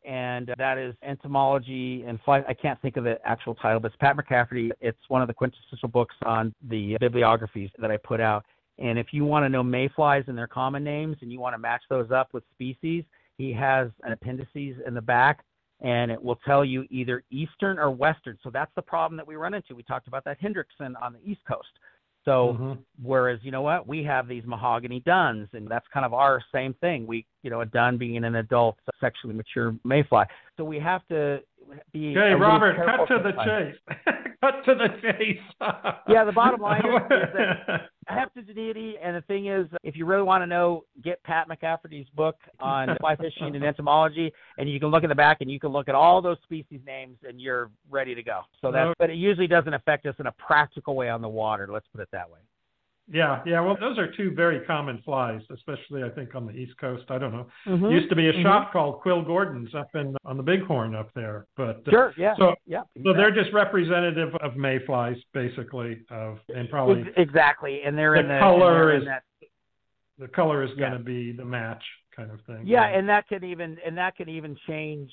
and that is entomology and fly. I can't think of the actual title, but it's Pat McCafferty. It's one of the quintessential books on the bibliographies that I put out. And if you want to know mayflies and their common names, and you want to match those up with species, he has an appendices in the back, and it will tell you either eastern or western. So that's the problem that we run into. We talked about that Hendrickson on the east coast. So mm-hmm. whereas you know what we have these mahogany duns, and that's kind of our same thing. We you know a dun being an adult sexually mature mayfly. So we have to be. Okay, Robert, cut to the chase. cut to the chase. yeah, the bottom line is, is that Heptageniidae, and the thing is, if you really want to know, get Pat McCafferty's book on fly fishing and entomology, and you can look at the back and you can look at all those species names, and you're ready to go. So that, but it usually doesn't affect us in a practical way on the water. Let's put it that way. Yeah, yeah. Well, those are two very common flies, especially I think on the East Coast. I don't know. Mm-hmm. Used to be a mm-hmm. shop called Quill Gordon's up in on the Bighorn up there, but uh, sure, yeah, so yeah. Exactly. So they're just representative of mayflies, basically, of and probably exactly, and they're the in the color is that, the color is going to be the match kind of thing. Yeah, and that can even and that can even change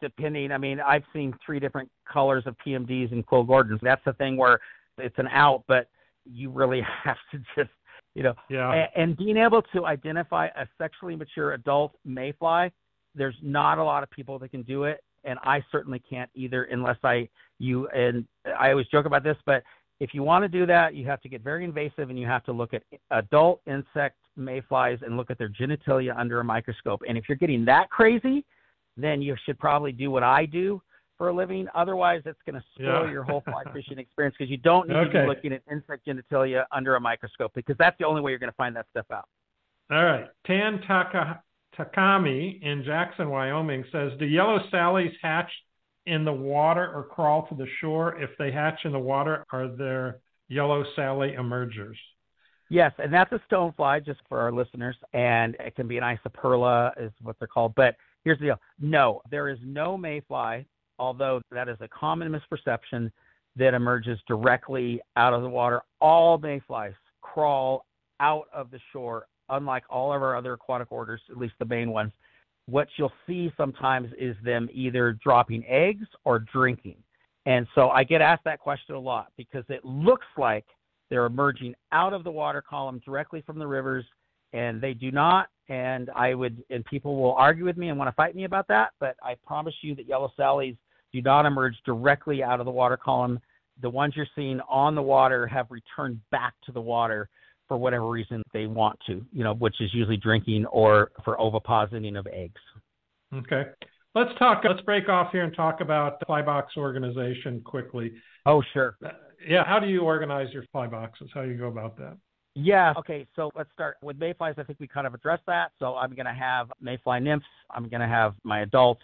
depending. I mean, I've seen three different colors of PMDs in Quill Gordon's. That's the thing where it's an out, but you really have to just you know yeah. and, and being able to identify a sexually mature adult mayfly there's not a lot of people that can do it and i certainly can't either unless i you and i always joke about this but if you want to do that you have to get very invasive and you have to look at adult insect mayflies and look at their genitalia under a microscope and if you're getting that crazy then you should probably do what i do for a living. Otherwise, it's going to spoil yeah. your whole fly fishing experience because you don't need okay. to be looking at insect genitalia under a microscope because that's the only way you're going to find that stuff out. All right. Tan Taka, Takami in Jackson, Wyoming says Do yellow sallies hatch in the water or crawl to the shore? If they hatch in the water, are there yellow sally emergers? Yes, and that's a stonefly, just for our listeners, and it can be an isoperla, is what they're called. But here's the deal: no, there is no mayfly although that is a common misperception that emerges directly out of the water. All mayflies crawl out of the shore, unlike all of our other aquatic orders, at least the main ones. What you'll see sometimes is them either dropping eggs or drinking. And so I get asked that question a lot because it looks like they're emerging out of the water column directly from the rivers, and they do not. And I would, and people will argue with me and want to fight me about that, but I promise you that yellow sallies do not emerge directly out of the water column. The ones you're seeing on the water have returned back to the water for whatever reason they want to, you know, which is usually drinking or for ovipositing of eggs. Okay. Let's talk, let's break off here and talk about fly box organization quickly. Oh, sure. Uh, yeah. How do you organize your fly boxes? How do you go about that? Yeah. Okay. So let's start with mayflies. I think we kind of addressed that. So I'm going to have mayfly nymphs. I'm going to have my adults,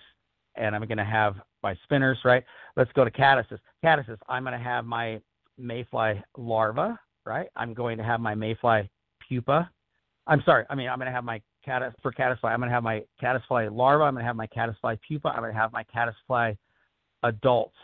and I'm going to have my spinners, right? Let's go to caddises. Caddises, I'm going to have my mayfly larva, right? I'm going to have my mayfly pupa. I'm sorry, I mean, I'm going to have my caddis for caddisfly. I'm going to have my caddisfly larva. I'm going to have my caddisfly pupa. I'm going to have my caddisfly adults.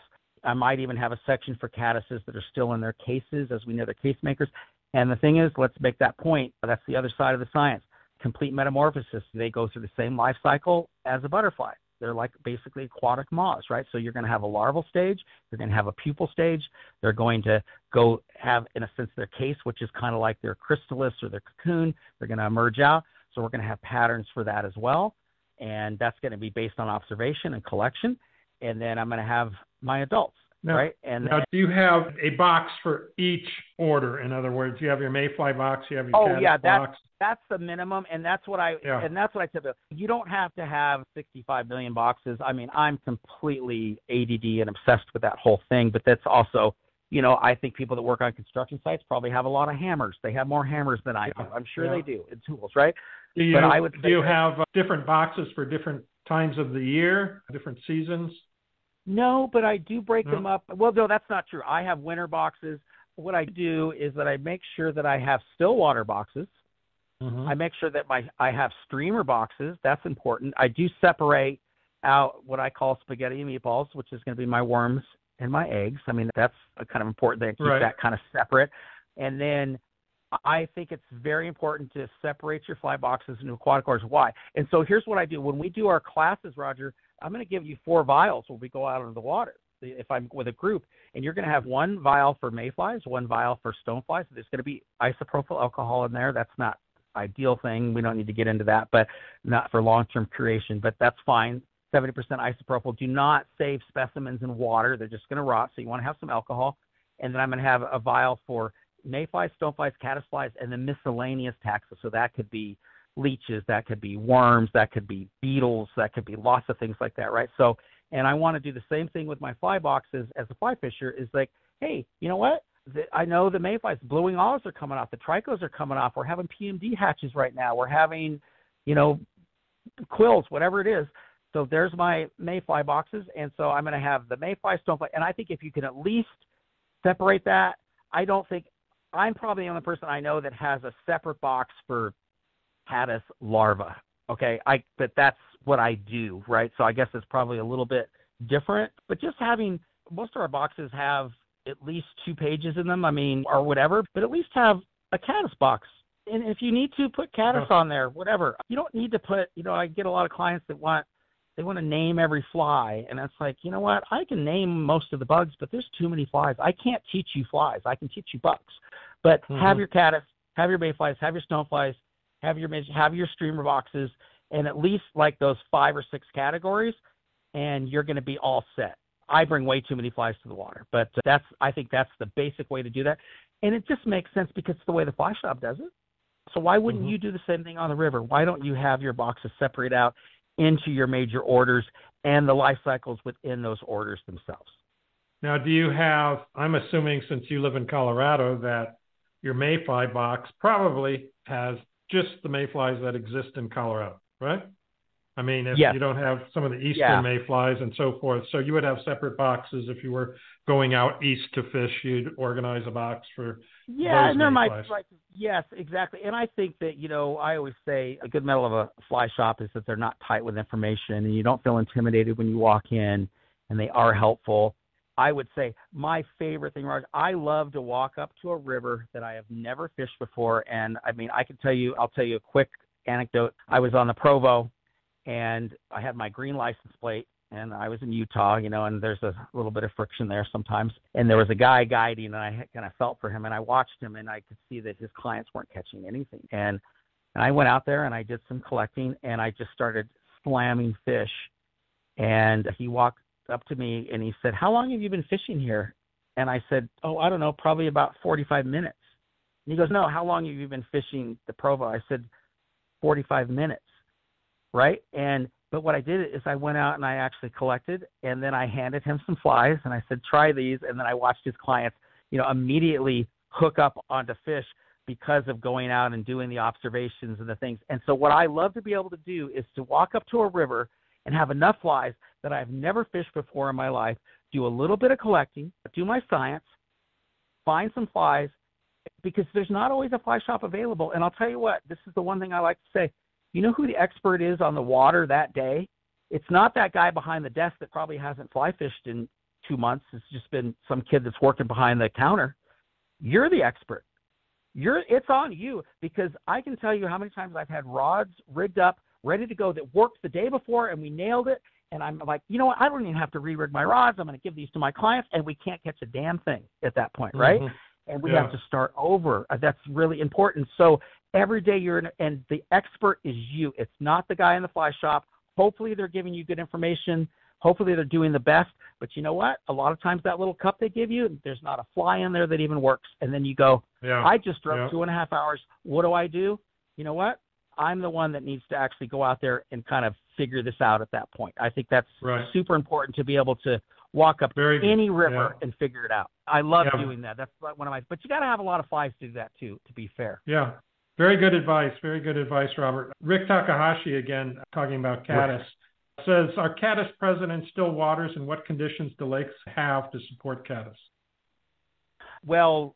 I might even have a section for caddises that are still in their cases, as we know they're case makers. And the thing is, let's make that point. That's the other side of the science. Complete metamorphosis. They go through the same life cycle as a butterfly. They're like basically aquatic moths, right? So you're going to have a larval stage, you're going to have a pupal stage. They're going to go have, in a sense, their case, which is kind of like their chrysalis or their cocoon. They're going to emerge out. So we're going to have patterns for that as well. And that's going to be based on observation and collection. And then I'm going to have my adults. Now, right? And now, do you have a box for each order? In other words, you have your Mayfly box, you have your oh Caddis yeah, that's box. that's the minimum, and that's what I Yeah. and that's what I said. You don't have to have 65 million boxes. I mean, I'm completely ADD and obsessed with that whole thing, but that's also, you know, I think people that work on construction sites probably have a lot of hammers. They have more hammers than I do. I'm sure Yeah. they do in tools, right? Do you, but I would do you have uh, different boxes for different times of the year, different seasons? No, but I do break No? them up. Well, no, that's not true. I have winter boxes. What I do is that I make sure that I have still water boxes. Mhm. I make sure that my I have streamer boxes. That's important. I do separate out what I call spaghetti and meatballs, which is going to be my worms and my eggs. I mean, that's a kind of important thing. Keep Right. that kind of separate. And then I think it's very important to separate your fly boxes into aquatic orders. Why? And so here's what I do. When we do our classes, Roger, I'm going to give you four vials when we go out into the water. If I'm with a group, and you're going to have one vial for mayflies, one vial for stoneflies. There's going to be isopropyl alcohol in there. That's not ideal thing. We don't need to get into that, but not for long-term curation. But that's fine. 70% isopropyl. Do not save specimens in water. They're just going to rot. So you want to have some alcohol. And then I'm going to have a vial for mayflies, stoneflies, caddisflies, and then miscellaneous taxa. So that could be leeches, that could be worms, that could be beetles, that could be lots of things like that, right? So, and I want to do the same thing with my fly boxes as a fly fisher. Is like, hey, you know what? The, I know the mayflies, blue wing olives are coming off, the tricos are coming off. We're having PMD hatches right now. We're having, you know, quills, whatever it is. So there's my mayfly boxes, and so I'm going to have the mayfly, stonefly, and I think if you can at least separate that, I don't think I'm probably the only person I know that has a separate box for caddis larva. Okay, I but that's what I do, right? So I guess it's probably a little bit different. But just having most of our boxes have at least two pages in them. I mean, or whatever, but at least have a caddis box. And if you need to put caddis on there, whatever. You don't need to put. You know, I get a lot of clients that want they want to name every fly, and it's like, you know what? I can name most of the bugs, but there's too many flies. I can't teach you flies. I can teach you bugs. But Mhm. have your caddis, have your mayflies, have your stoneflies, have your have your streamer boxes, and at least like those five or six categories, and you're going to be all set. I bring way too many flies to the water, but uh, that's I think that's the basic way to do that, and it just makes sense because it's the way the fly shop does it. So why wouldn't Mhm. you do the same thing on the river? Why don't you have your boxes separate out into your major orders and the life cycles within those orders themselves? Now, do you have? I'm assuming since you live in Colorado that your mayfly box probably has just the mayflies that exist in Colorado, right? I mean, if Yes. you don't have some of the eastern Yeah. mayflies and so forth, so you would have separate boxes if you were going out east to fish. You'd organize a box for. Yeah, those and there might like yes, exactly. And I think that you know I always say a good medal of a fly shop is that they're not tight with information, and you don't feel intimidated when you walk in, and they are helpful. I would say my favorite thing, Roger, I love to walk up to a river that I have never fished before, and I mean I can tell you, I'll tell you a quick anecdote. I was on the Provo, and I had my green license plate, and I was in Utah, you know, and there's a little bit of friction there sometimes. And there was a guy guiding, and I kind of felt for him, and I watched him, and I could see that his clients weren't catching anything. And and I went out there and I did some collecting, and I just started slamming fish. And he walked up to me and he said, "How long have you been fishing here?" And I said, "Oh, I don't know, probably about 45 minutes." And he goes, "No, how long have you been fishing the Provo?" I said, "45 minutes." Right? And but what I did is I went out and I actually collected, and then I handed him some flies, and I said, "Try these." And then I watched his clients, you know, immediately hook up onto fish because of going out and doing the observations and the things. And so what I love to be able to do is to walk up to a river and have enough flies that I've never fished before in my life, do a little bit of collecting, do my science, find some flies, because there's not always a fly shop available. And I'll tell you what, this is the one thing I like to say. You know who the expert is on the water that day? It's not that guy behind the desk that probably hasn't fly fished in two months. It's just been some kid that's working behind the counter. You're the expert. You're it's on you because I can tell you how many times I've had rods rigged up, ready to go that worked the day before and we nailed it. And I'm like, you know what? I don't even have to re-rig my rods. I'm going to give these to my clients, and we can't catch a damn thing at that point, right? Mhm. and we Yeah. have to start over. Uh, That's really important. So every day you're in, and the expert is you. It's not the guy in the fly shop. Hopefully they're giving you good information, Hopefully they're doing the best. But you know what? A lot of times that little cup they give you, there's not a fly in there that even works. And then you go, Yeah. I just drove Yeah. two and a half hours. What do I do? You know what? I'm the one that needs to actually go out there and kind of figure this out at that point. I think that's Right. super important to be able to walk up Very good. any river Yeah. and figure it out. I love Yeah. doing that. That's one of my. But you got to have a lot of flies to do that too. To be fair. Yeah. Very good advice. Very good advice, Robert. Rick Takahashi again talking about caddis says, "Are caddis present in still waters, and what conditions do lakes have to support caddis?" Well,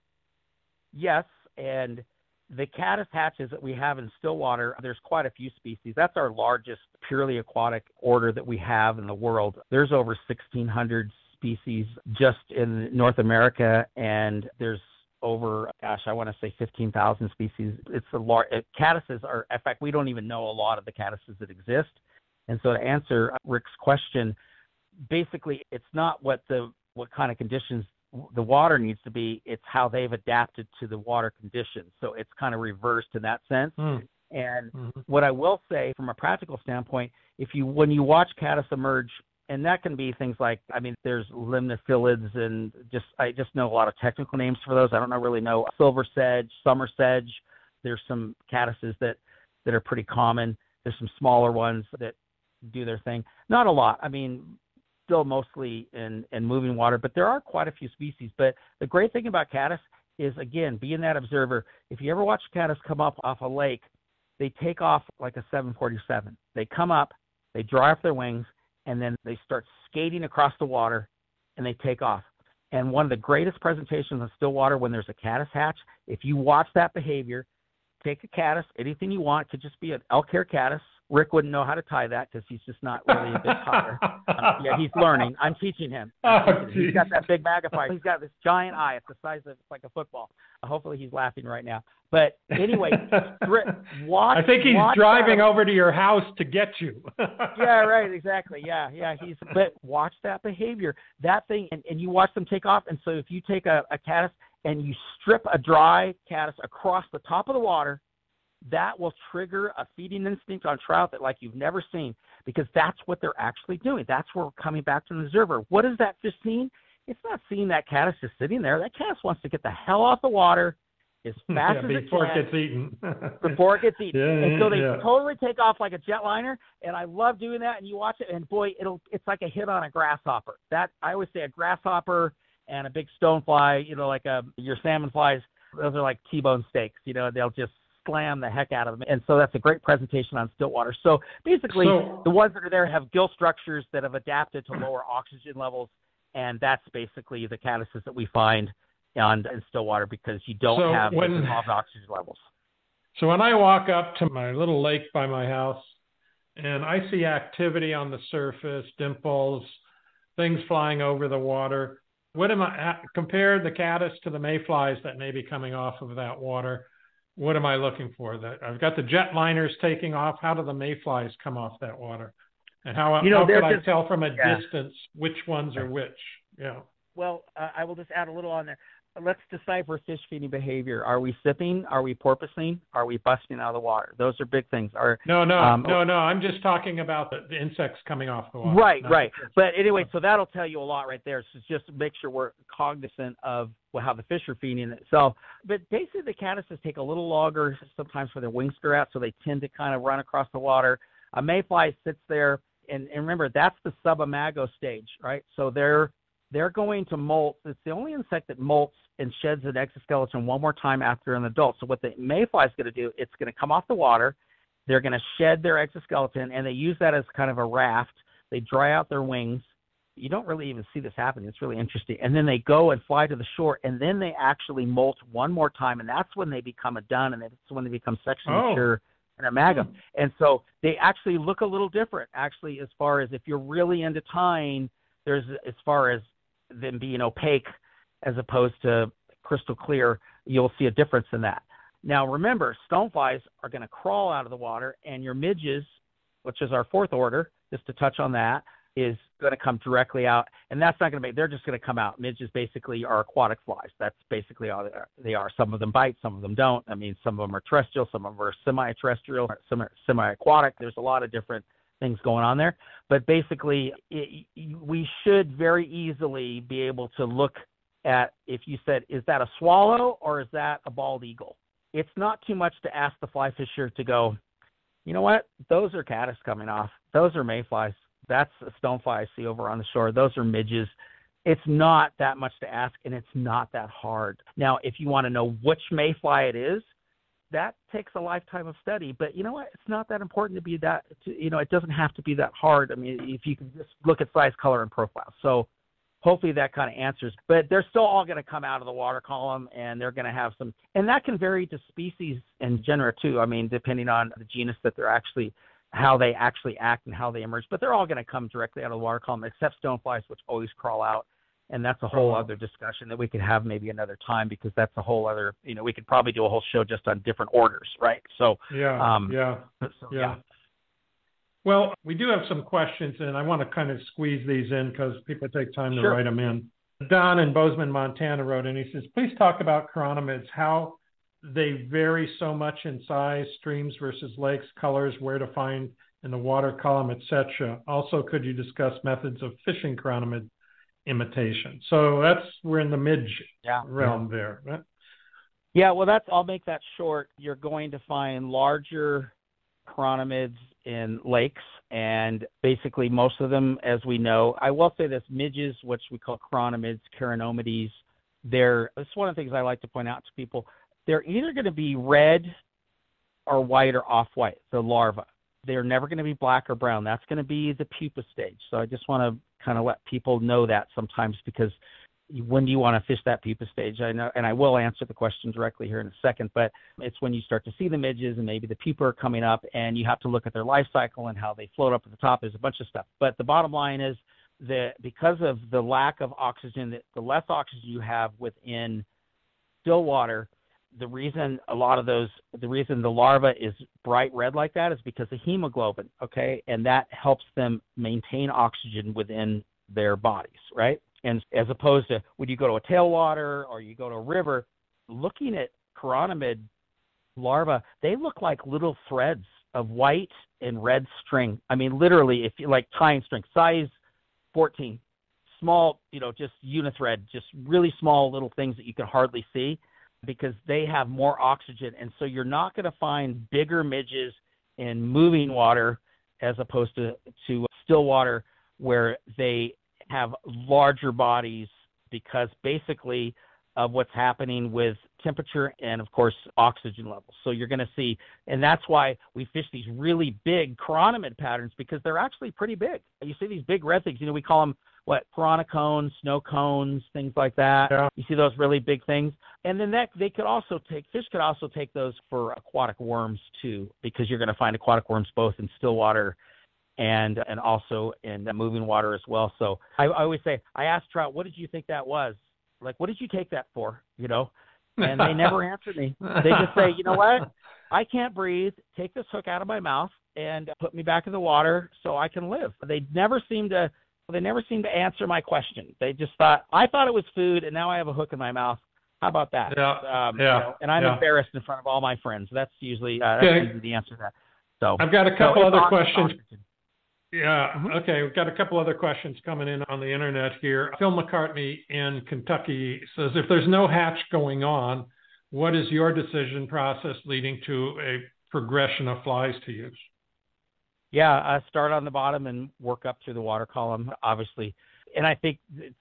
yes, and the caddis hatches that we have in Stillwater, there's quite a few species. That's our largest purely aquatic order that we have in the world. There's over 1,600 species just in North America, and there's over, gosh, I want to say 15,000 species. It's a large. Eh, caddises are, in fact, we don't even know a lot of the caddises that exist. And so to answer Rick's question, basically, it's not what the what kind of conditions the water needs to be. It's how they've adapted to the water conditions. So it's kind of reversed in that sense. Hmm. And Mhm. what I will say from a practical standpoint, if you when you watch caddis emerge, and that can be things like I mean, there's limnephilids and just I just know a lot of technical names for those. I don't know really know silver sedge, summer sedge. There's some caddises that that are pretty common. There's some smaller ones that do their thing. Not a lot. I mean, still mostly in in moving water, but there are quite a few species. But the great thing about caddis is again being that observer. If you ever watch caddis come up off a lake, they take off like a 747. They come up, they dry off their wings, and then they start skating across the water, and they take off. And one of the greatest presentations in still water when there's a caddis hatch, if you watch that behavior, take a caddis, anything you want, could just be an elk hair caddis. Rick wouldn't know how to tie that because he's just not really a big tire. Um, yeah, he's learning. I'm teaching him. I'm Oh, teaching him. he's geez. got that big magnifier. He's got this giant eye. It's the size of it's like a football. Uh, hopefully, he's laughing right now. But anyway, Rick, watch. I think he's driving that. over to your house to get you. yeah, right, exactly. Yeah, yeah. He's but watch that behavior. That thing and, and you watch them take off. And so if you take a, a caddis and you strip a dry caddis across the top of the water, that will trigger a feeding instinct on trout that like you've never seen because that's what they're actually doing. That's where we're coming back to the observer. What is that fish seeing? It's not seeing that caddis just sitting there. That caddis wants to get the hell off the water as fast Yeah, as before it it gets eaten. before it gets eaten. Yeah, and so they yeah. totally take off like a jetliner, and I love doing that. And you watch it, and boy, it'll it's like a hit on a grasshopper. That I always say a grasshopper and a big stonefly, you know, like a your salmon flies. Those are like T-bone steaks. You know, they'll just slam the heck out of them. And so that's a great presentation on Stillwater. So basically, So- the ones that are there have gill structures that have adapted to lower oxygen levels, and that's basically the caddises that we find on in Stillwater because you don't So have when- involved oxygen levels. So when I walk up to my little lake by my house and I see activity on the surface, dimples, things flying over the water, what am I compare the caddis to the mayflies that may be coming off of that water? What am I looking for? That I've got the jet liners taking off. How do the mayflies come off that water? And how, You know, how they're can I just- tell from a yeah. distance which ones are which? Yeah. Well, uh, I will just add a little on there. Let's decipher fish feeding behavior. Are we sipping? Are we porpoising? Are we busting out of the water? Those are big things. Are No, no, Um, no, no. I'm just talking about the, the insects coming off the water. right, not right. But anyway, so that'll tell you a lot right there. So just make sure we're cognizant of well, how the fish are feeding itself. But basically, the caddises take a little longer sometimes for their wings to out, so they tend to kind of run across the water. A mayfly sits there, and, and remember that's the subimago stage, right? So they're they're going to molt. It's the only insect that molts and sheds an exoskeleton one more time after an adult. So what the mayfly is going to do, it's going to come off the water. They're going to shed their exoskeleton, and they use that as kind of a raft. They dry out their wings. You don't really even see this happening. It's really interesting. And then they go and fly to the shore, and then they actually molt one more time, and that's when they become a dun, and that's when they become sexually Oh. mature and a magum. Hmm. And so they actually look a little different, actually, as far as if you're really into tying, there's as far as them being opaque as opposed to crystal clear, you'll see a difference in that. Now remember, stoneflies are going to crawl out of the water, and your midges, which is our fourth order, just to touch on that, is going to come directly out, and that's not going to be. They're just going to come out. Midges basically are aquatic flies. That's basically all they are. They are. Some of them bite, some of them don't. I mean, some of them are terrestrial, some of them are semi-terrestrial, some are semi-aquatic. There's a lot of different things going on there. But basically, it, we should very easily be able to look at if you said, is that a swallow or is that a bald eagle? It's not too much to ask the fly fisher to go, you know what? Those are caddis coming off. Those are mayflies. That's a stonefly I see over on the shore. Those are midges. It's not that much to ask, and it's not that hard. Now, if you want to know which mayfly it is, that takes a lifetime of study. But you know what? It's not that important to be that. To, you know, it doesn't have to be that hard. I mean, if you can just look at size, color, and profile. So hopefully that kind of answers. But they're still all going to come out of the water column, and they're going to have some. And that can vary to species and genera too. I mean, depending on the genus that they're actually how they actually act and how they emerge. But they're all going to come directly out of the water column, except stoneflies, which always crawl out and that's a whole other discussion that we could have maybe another time because that's a whole other you know we could probably do a whole show just on different orders right so yeah um, yeah so, yeah. yeah. well we do have some questions and i want to kind of squeeze these in because people take time to sure. write them in don in bozeman montana wrote and he says please talk about chironomids how they vary so much in size streams versus lakes colors where to find in the water column etc also could you discuss methods of fishing chironomid imitation. So that's we're in the midge yeah. realm yeah. there. Right? Yeah, well, that's I'll make that short. You're going to find larger chironomids in lakes, and basically most of them, as we know, I will say this: midges, which we call chironomids, chironomides. They're this is one of the things I like to point out to people. They're either going to be red or white or off-white, the larva. They're never going to be black or brown. That's going to be the pupa stage. So I just want to kind of let people know that sometimes because when do you want to fish that pupa stage? I know, and I will answer the question directly here in a second, but it's when you start to see the midges and maybe the pupa are coming up, and you have to look at their life cycle and how they float up at the top. There's a bunch of stuff, but the bottom line is that because of the lack of oxygen, the less oxygen you have within still water, the reason a lot of those, the reason the larva is bright red like that is because of hemoglobin, okay, and that helps them maintain oxygen within their bodies, right? And as opposed to when you go to a tailwater or you go to a river, looking at chironomid larvae, they look like little threads of white and red string. I mean, literally, if you like tying string, size 14, small, you know, just unithread, just really small little things that you can hardly see because they have more oxygen. And so you're not going to find bigger midges in moving water as opposed to, to still water where they have larger bodies because basically of what's happening with temperature and of course oxygen levels. So you're going to see, and that's why we fish these really big chironomid patterns because they're actually pretty big. You see these big red things. You know, we call them what piranha cones, snow cones, things like that. Yeah. You see those really big things, and then that they could also take fish could also take those for aquatic worms too, because you're going to find aquatic worms both in still water and and also in moving water as well. So I, I always say I ask trout, what did you think that was? Like, what did you take that for? You know, and they never answer me. They just say, you know what? I can't breathe. Take this hook out of my mouth and put me back in the water so I can live. They never seem to they never seemed to answer my question. They just thought I thought it was food, and now I have a hook in my mouth. How about that? Yeah. Um, yeah. You know, and I'm yeah. embarrassed in front of all my friends. That's usually uh, that's Okay. usually the answer to that. So I've got a couple so other it's questions. oxygen. Yeah. Mhm. Okay. We've got a couple other questions coming in on the internet here. Phil McCartney in Kentucky says if there's no hatch going on, what is your decision process leading to a progression of flies to use? Yeah, uh, start on the bottom and work up through the water column, obviously. And I think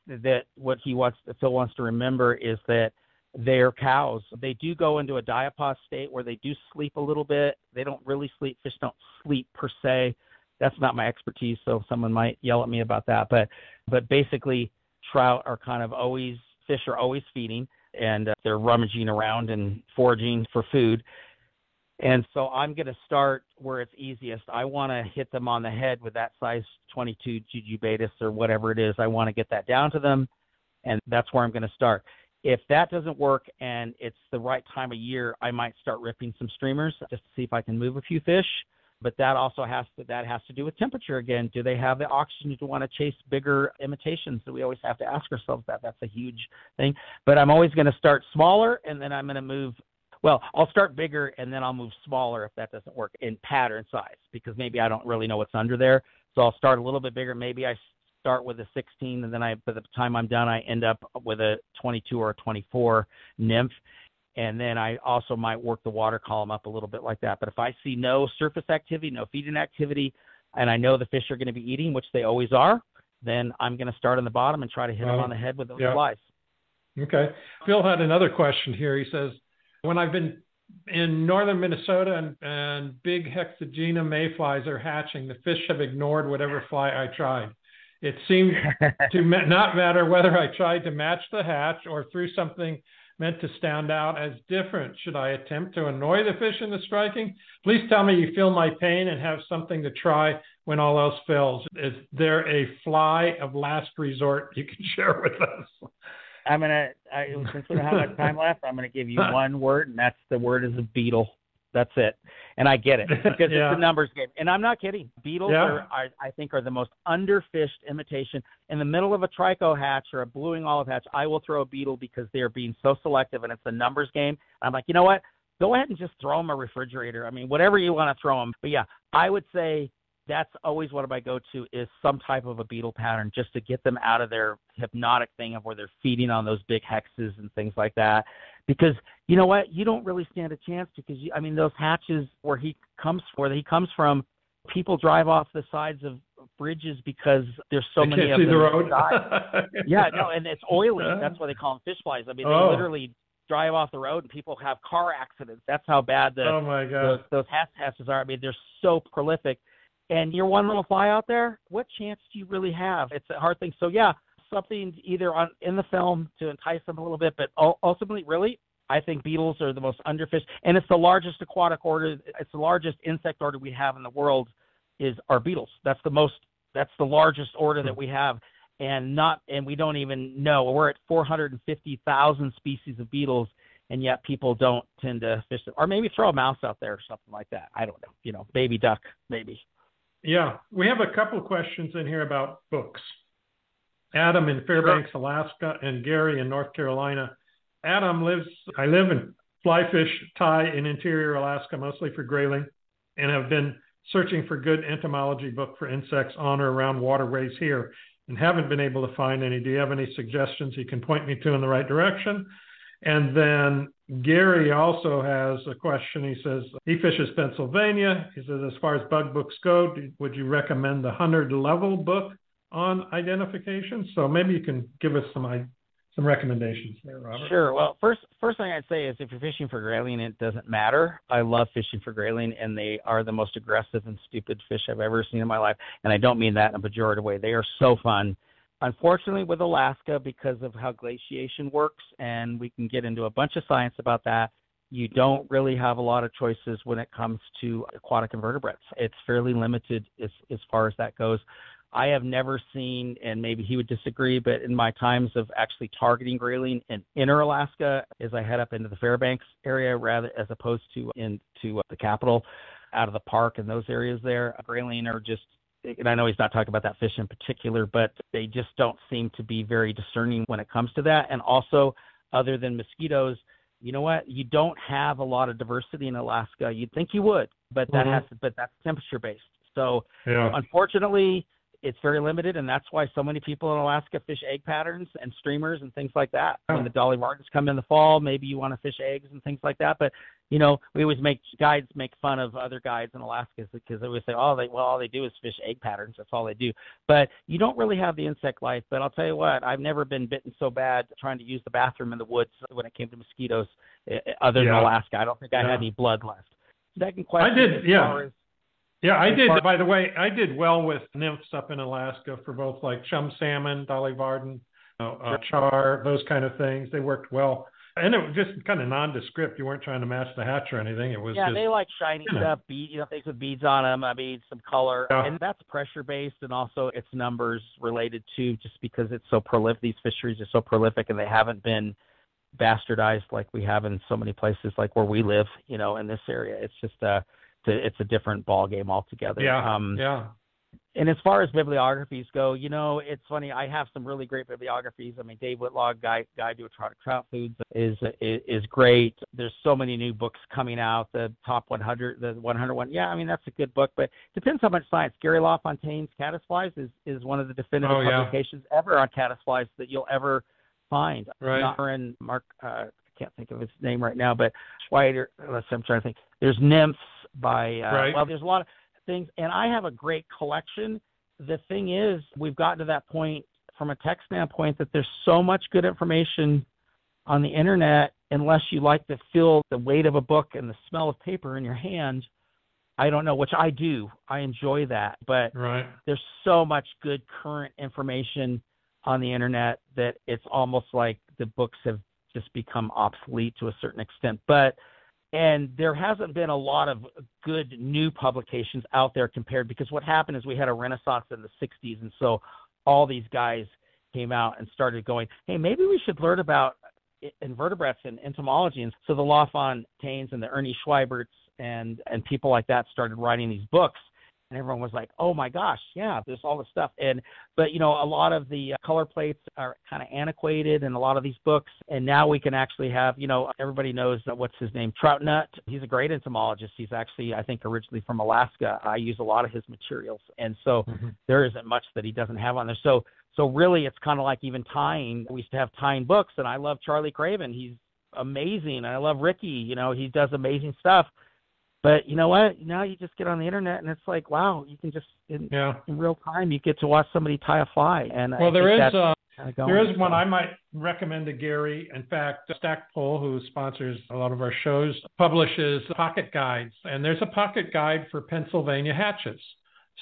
that what he wants, Phil wants to remember is that they're cows. They do go into a diapause state where they do sleep a little bit. They don't really sleep. Fish don't sleep per se. That's not my expertise, so someone might yell at me about that. But but basically, trout are kind of always fish are always feeding and uh, they're rummaging around and foraging for food. And so I'm going to start where it's easiest. I want to hit them on the head with that size 22 Juju Baetis or whatever it is. I want to get that down to them, and that's where I'm going to start. If that doesn't work and it's the right time of year, I might start ripping some streamers just to see if I can move a few fish. But that also has to that has to do with temperature again. Do they have the oxygen to want to chase bigger imitations? So we always have to ask ourselves that. That's a huge thing. But I'm always going to start smaller, and then I'm going to move well, I'll start bigger and then I'll move smaller if that doesn't work in pattern size because maybe I don't really know what's under there. So I'll start a little bit bigger. Maybe I start with a 16 and then I by the time I'm done I end up with a 22 or a 24 nymph and then I also might work the water column up a little bit like that. But if I see no surface activity, no feeding activity, and I know the fish are going to be eating, which they always are, then I'm going to start on the bottom and try to hit them on the head with those yeah. flies. Okay. Phil had another question here. He says, when I've been in northern Minnesota and, and big hexagenia mayflies are hatching, the fish have ignored whatever fly I tried. It seemed to not matter whether I tried to match the hatch or threw something meant to stand out as different. Should I attempt to annoy the fish in the striking? Please tell me you feel my pain and have something to try when all else fails. Is there a fly of last resort you can share with us? I'm gonna. I, since we don't have much time left, I'm gonna give you one word, and that's the word is a beetle. That's it. And I get it because yeah. it's a numbers game. And I'm not kidding. Beetles yeah. are, are, I think, are the most underfished imitation. In the middle of a trico hatch or a blue wing olive hatch, I will throw a beetle because they are being so selective and it's a numbers game. I'm like, you know what? Go ahead and just throw them a refrigerator. I mean, whatever you want to throw them. But yeah, I would say that's always what I go to is some type of a beetle pattern just to get them out of their hypnotic thing of where they're feeding on those big hexes and things like that. Because you know what, you don't really stand a chance because you, I mean those hatches where he comes where he comes from, people drive off the sides of bridges because there's so they many of them. The road. yeah, no, and it's oily. That's why they call them fish flies. I mean, they oh. literally drive off the road and people have car accidents. That's how bad the oh my God. those, those hatches are. I mean, they're so prolific and you're one little fly out there, what chance do you really have? It's a hard thing. So yeah, something either on in the film to entice them a little bit, but ultimately, really, I think beetles are the most underfished, and it's the largest aquatic order. It's the largest insect order we have in the world. Is our beetles? That's the most. That's the largest order that hmm. we have, and not and we don't even know. We're at 450,000 species of beetles, and yet people don't tend to fish them, or maybe throw a mouse out there or something like that. I don't know. You know, baby duck, maybe. Yeah, we have a couple questions in here about books. Adam in Fairbanks, sure. Alaska, and Gary in North Carolina. Adam lives, I live in flyfish tie in interior Alaska, mostly for grayling, and have been searching for good entomology book for insects on or around waterways here and haven't been able to find any. Do you have any suggestions you can point me to in the right direction? And then Gary also has a question. He says he fishes Pennsylvania. He says, as far as bug books go, would you recommend the 100 level book on identification? So maybe you can give us some some recommendations there, Robert. Sure. Well, first first thing I'd say is if you're fishing for grayling, it doesn't matter. I love fishing for grayling, and they are the most aggressive and stupid fish I've ever seen in my life. And I don't mean that in a pejorative way. They are so fun Unfortunately, with Alaska, because of how glaciation works, and we can get into a bunch of science about that, you don't really have a lot of choices when it comes to aquatic invertebrates. It's fairly limited as, as far as that goes. I have never seen, and maybe he would disagree, but in my times of actually targeting grayling in inner Alaska, as I head up into the Fairbanks area rather as opposed to into the capital, out of the park and those areas there, grayling are just and I know he's not talking about that fish in particular, but they just don't seem to be very discerning when it comes to that. And also, other than mosquitoes, you know what? You don't have a lot of diversity in Alaska. You'd think you would, but that mm-hmm. has to, but that's temperature based. So yeah. unfortunately, it's very limited, and that's why so many people in Alaska fish egg patterns and streamers and things like that. When the dolly vardens come in the fall, maybe you want to fish eggs and things like that. But you know, we always make guides make fun of other guides in Alaska because they always say, "Oh, they well, all they do is fish egg patterns. That's all they do." But you don't really have the insect life. But I'll tell you what, I've never been bitten so bad trying to use the bathroom in the woods when it came to mosquitoes, eh, eh, other yeah. than Alaska. I don't think I yeah. had any blood left. Second question. I did, yeah. As, yeah, I did. By the way, I did well with nymphs up in Alaska for both like chum salmon, dolly varden, uh, char, those kind of things. They worked well. And it was just kind of nondescript. You weren't trying to match the hatch or anything. It was yeah. Just, they like shiny you know. stuff, bead, you know, things with beads on them. I mean, some color, yeah. and that's pressure based, and also it's numbers related to just because it's so prolific. These fisheries are so prolific, and they haven't been bastardized like we have in so many places, like where we live. You know, in this area, it's just a it's a different ball game altogether. Yeah. Um, yeah. And as far as bibliographies go, you know, it's funny. I have some really great bibliographies. I mean, Dave Whitlock, Guide Guide to Trout, Trout Foods, is, is is great. There's so many new books coming out. The top 100, the 101. Yeah, I mean that's a good book, but depends how much science. Gary LaFontaine's Caddisflies is is one of the definitive oh, yeah. publications ever on caddisflies that you'll ever find. Right. Mark, uh, I can't think of his name right now, but Schwiebert. Let's. I'm trying to think. There's nymphs by. Uh, right. Well, there's a lot of things, and I have a great collection. The thing is, we've gotten to that point from a tech standpoint that there's so much good information on the internet. Unless you like to feel the weight of a book and the smell of paper in your hand, I don't know, which I do. I enjoy that, but right. there's so much good current information on the internet that it's almost like the books have just become obsolete to a certain extent. But and there hasn't been a lot of good new publications out there compared because what happened is we had a renaissance in the 60s and so all these guys came out and started going hey maybe we should learn about invertebrates and entomology. And so the lafontaines and the Ernie Schwieberts and and people like that started writing these books and everyone was like, "Oh my gosh, yeah, there's all this stuff." And but you know, a lot of the uh, color plates are kind of antiquated in a lot of these books, and now we can actually have, you know, everybody knows what's his name, Troutnut. He's a great entomologist. He's actually, I think, originally from Alaska. I use a lot of his materials, and so mm-hmm. there isn't much that he doesn't have on there. So so really, it's kind of like even tying. We used to have tying books, and I love Charlie Craven. He's amazing. I love Ricky. You know, he does amazing stuff but you know what? Now you just get on the internet and it's like, wow, you can just in, yeah. in real time you get to watch somebody tie a fly. And well, I there is uh, there is one I might recommend to Gary. In fact, Stackpole, who sponsors a lot of our shows, publishes pocket guides, and there's a pocket guide for Pennsylvania hatches.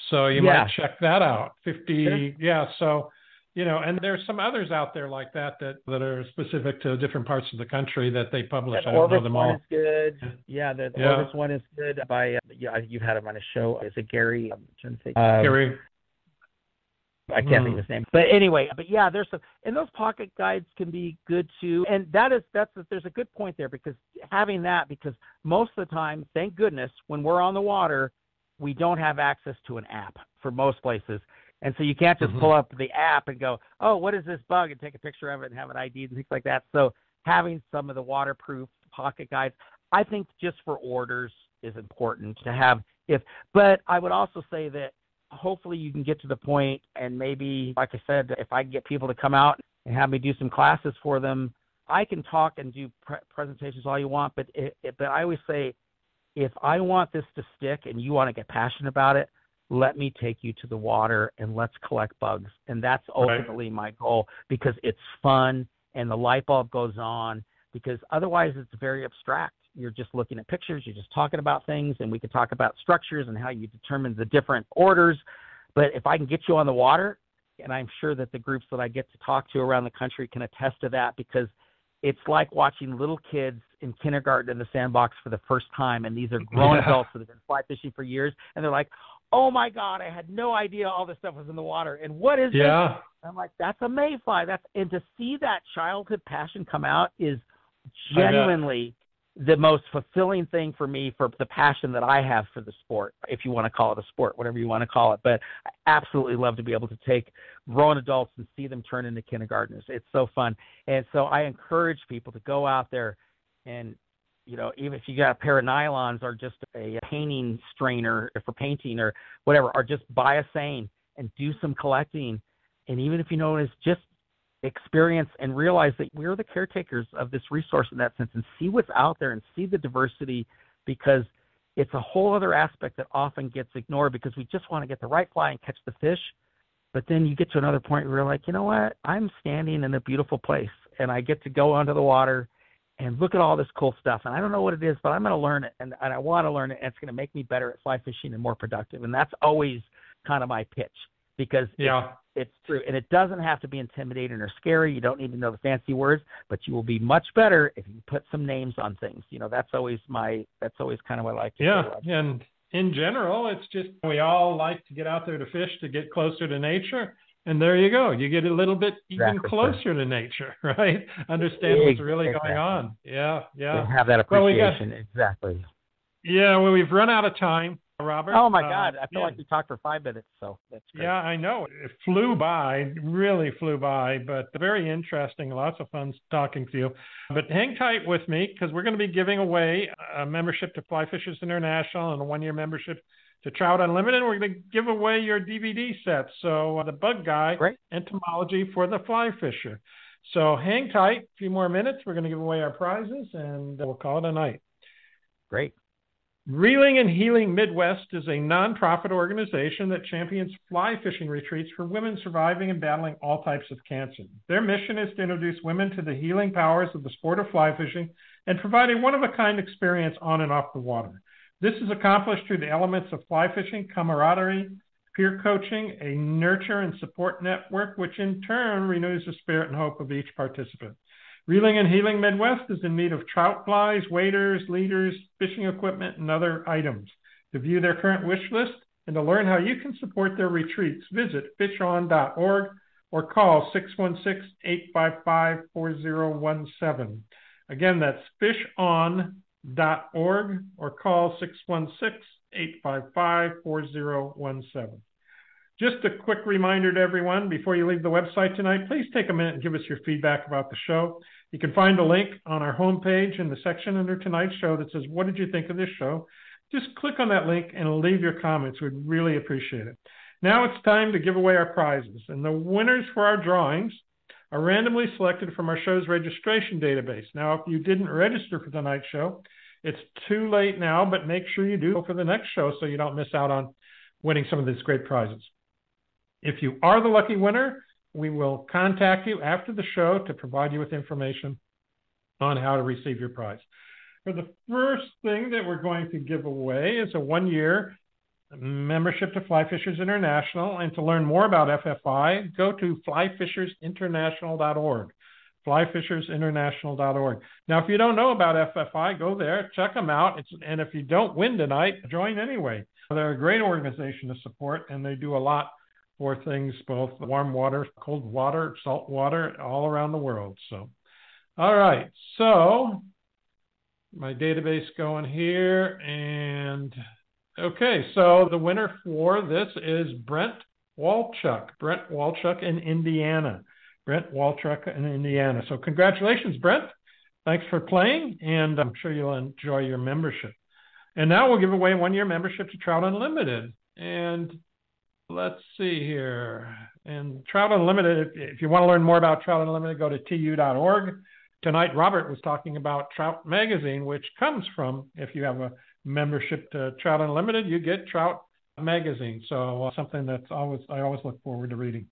So you yeah. might check that out. Fifty, yeah. So you know, and there's some others out there like that that that are specific to different parts of the country that they publish. The I don't Orvis know them all. one is good. Yeah, the, the Yeah. Orvis one is good. By uh, yeah, you've had him on a show. Is it Gary? I'm trying to think. Um, Gary, I can't Hmm. think of his name. But anyway, but yeah, there's some, and those pocket guides can be good too. And that is that's there's a good point there because having that because most of the time, thank goodness, when we're on the water, we don't have access to an app for most places. And so you can't just Mhm. pull up the app and go, oh, what is this bug, and take a picture of it and have it ID and things like that. So having some of the waterproof pocket guides, I think just for orders is important to have. If, but I would also say that hopefully you can get to the point, and maybe, like I said, if I can get people to come out and have me do some classes for them, I can talk and do pre- presentations all you want. But it, it, but I always say, if I want this to stick and you want to get passionate about it, let me take you to the water and let's collect bugs. And that's ultimately my goal because it's fun and the light bulb goes on because otherwise it's very abstract. You're just looking at pictures, you're just talking about things, and we can talk about structures and how you determine the different orders. But if I can get you on the water, and I'm sure that the groups that I get to talk to around the country can attest to that because it's like watching little kids in kindergarten in the sandbox for the first time, and these are grown Yeah. adults that have been fly fishing for years, and they're like, "Oh my God, I had no idea all this stuff was in the water, and what is this?" yeah, I'm like, "That's a mayfly." That's and to see that childhood passion come out is genuinely the most fulfilling thing for me for the passion that I have for the sport, if you want to call it a sport, whatever you want to call it. But I absolutely love to be able to take grown adults and see them turn into kindergartners. It's so fun. And so I encourage people to go out there and you know, even if you got a pair of nylons or just a painting strainer for painting or whatever, or just buy a seine and do some collecting. And even if you know it's just experience and realize that we're the caretakers of this resource in that sense and see what's out there and see the diversity because it's a whole other aspect that often gets ignored because we just want to get the right fly and catch the fish. But then you get to another point where you're like, you know what? I'm standing in a beautiful place and I get to go onto the water and look at all this cool stuff. And I don't know what it is, but I'm going to learn it and, and I want to learn it. And it's going to make me better at fly fishing and more productive. And that's always kind of my pitch because yeah. it's true. And it doesn't have to be intimidating or scary. You don't need to know the fancy words, but you will be much better if you put some names on things. You know, that's always my, that's always kind of what I like to Yeah, and in general, it's just we all like to get out there to fish to get closer to nature. And there you go. You get a little bit even Exactly. closer to nature, right? Understand what's really Exactly. going on. Yeah, yeah. Have that Well, we got- appreciation. exactly. Yeah, well, we've run out of time. Robert. Oh my uh, God, I feel yeah. like we talked for five minutes, so that's great. Yeah, I know. It flew by, really flew by, but very interesting. Lots of fun talking to you. But hang tight with me because we're going to be giving away a membership to Fly Fishers International and a one year membership to Trout Unlimited. We're going to give away your DVD set. So uh, the Bug Guy Great. entomology for the fly fisher. So hang tight. A few more minutes. We're going to give away our prizes and we'll call it a night. Great. Reeling and Healing Midwest is a nonprofit organization that champions fly fishing retreats for women surviving and battling all types of cancer. Their mission is to introduce women to the healing powers of the sport of fly fishing and provide a one of a kind experience on and off the water. This is accomplished through the elements of fly fishing, camaraderie, peer coaching, a nurture and support network, which in turn renews the spirit and hope of each participant. Reeling and Healing Midwest is in need of trout flies, waders, leaders, fishing equipment, and other items. To view their current wish list and to learn how you can support their retreats, visit fishon.org or call 616 855 4017. Again, that's fishon.org or call 616 855 4017. Just a quick reminder to everyone before you leave the website tonight, please take a minute and give us your feedback about the show. You can find a link on our homepage in the section under tonight's show that says, What did you think of this show? Just click on that link and leave your comments. We'd really appreciate it. Now it's time to give away our prizes. And the winners for our drawings are randomly selected from our show's registration database. Now, if you didn't register for tonight's show, it's too late now, but make sure you do for the next show so you don't miss out on winning some of these great prizes. If you are the lucky winner, we will contact you after the show to provide you with information on how to receive your prize. For the first thing that we're going to give away is a one year membership to Fly Fishers International. And to learn more about FFI, go to flyfishersinternational.org. Flyfishersinternational.org. Now, if you don't know about FFI, go there, check them out. It's, and if you don't win tonight, join anyway. They're a great organization to support, and they do a lot for things both warm water, cold water, salt water, all around the world. So, all right. So, my database going here. And okay, so the winner for this is Brent Walchuk. Brent Walchuk in Indiana. Brent Walchuk in Indiana. So, congratulations, Brent. Thanks for playing, and I'm sure you'll enjoy your membership. And now we'll give away one year membership to Trout Unlimited. And let's see here. And Trout Unlimited, if, if you want to learn more about Trout Unlimited, go to tu.org. Tonight, Robert was talking about Trout Magazine, which comes from, if you have a membership to Trout Unlimited, you get Trout Magazine. So uh, something that's always I always look forward to reading.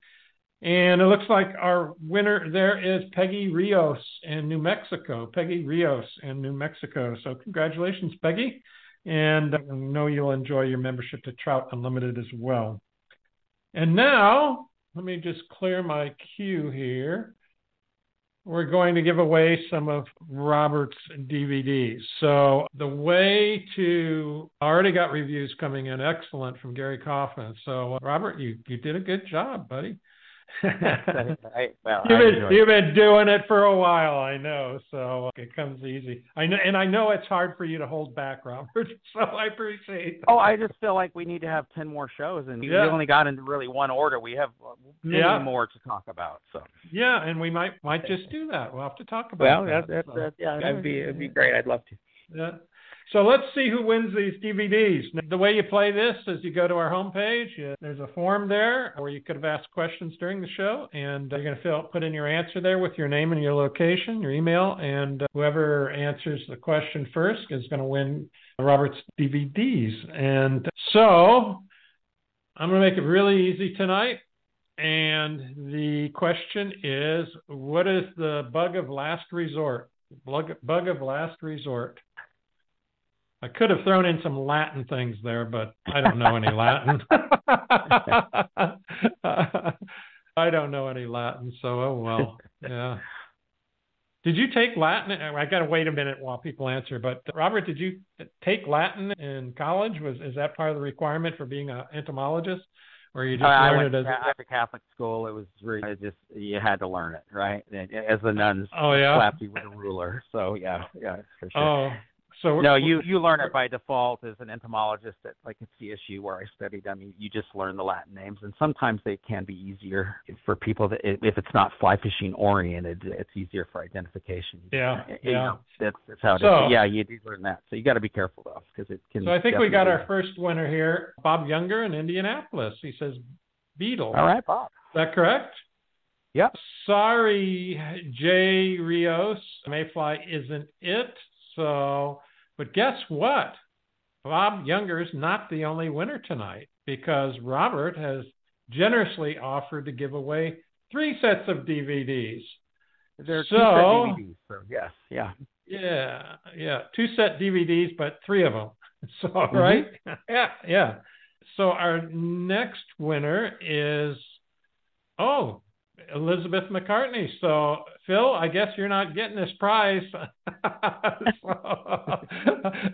And it looks like our winner there is Peggy Rios in New Mexico. Peggy Rios in New Mexico. So congratulations, Peggy. And I know you'll enjoy your membership to Trout Unlimited as well. And now, let me just clear my queue here. We're going to give away some of Robert's DVDs. So, the way to I already got reviews coming in excellent from Gary Kaufman. So, Robert, you, you did a good job, buddy. I, well, you've, I been, you've been doing it for a while, I know. So it comes easy. I know, and I know it's hard for you to hold back, Robert. So I appreciate. That. Oh, I just feel like we need to have ten more shows, and Yeah. we only got into really one order. We have uh, many Yeah. more to talk about. So, Yeah, and we might might just do that. We'll have to talk about. well, that. that's, that's, So, that's yeah, that'd be it'd be great. I'd love to. yeah. So let's see who wins these DVDs. The way you play this is you go to our homepage. You, there's a form there where you could have asked questions during the show, and you're going to fill, put in your answer there with your name and your location, your email, and uh, whoever answers the question first is going to win Robert's DVDs. And so I'm going to make it really easy tonight. And the question is, what is the bug of last resort? Bug, bug of last resort. I could have thrown in some Latin things there, but I don't know any Latin. I don't know any Latin, so oh well. Yeah. Did you take Latin? I got to wait a minute while people answer. But Robert, did you take Latin in college? Was is that part of the requirement for being an entomologist, or you just I learned went it as? I went to Catholic school. It was really it just you had to learn it, right? As the nuns Oh yeah. slapped you with a ruler. So yeah, yeah, for sure. Oh, So no, you you learn it by default as an entomologist at like at CSU where I studied. I mean, you just learn the Latin names, and sometimes they can be easier for people that if it's not fly fishing oriented, it's easier for identification. Yeah, You yeah. know, that's that's how it is. So- yeah, you do learn that. So you got to be careful though, because it can. So I think we got our first winner here, Bob Younger in Indianapolis. He says beetle. All right, Bob. Is that correct? Yep. Sorry, Jay Rios. Mayfly isn't it. So, but guess what? Bob Younger is not the only winner tonight because Robert has generously offered to give away three sets of DVDs. There are So- two set DVDs. So yes, yeah. Yeah, yeah, two set DVDs, but three of them. So mm-hmm. right, yeah, yeah. So our next winner is oh Elizabeth McCartney. So Phil, I guess you're not getting this prize. so,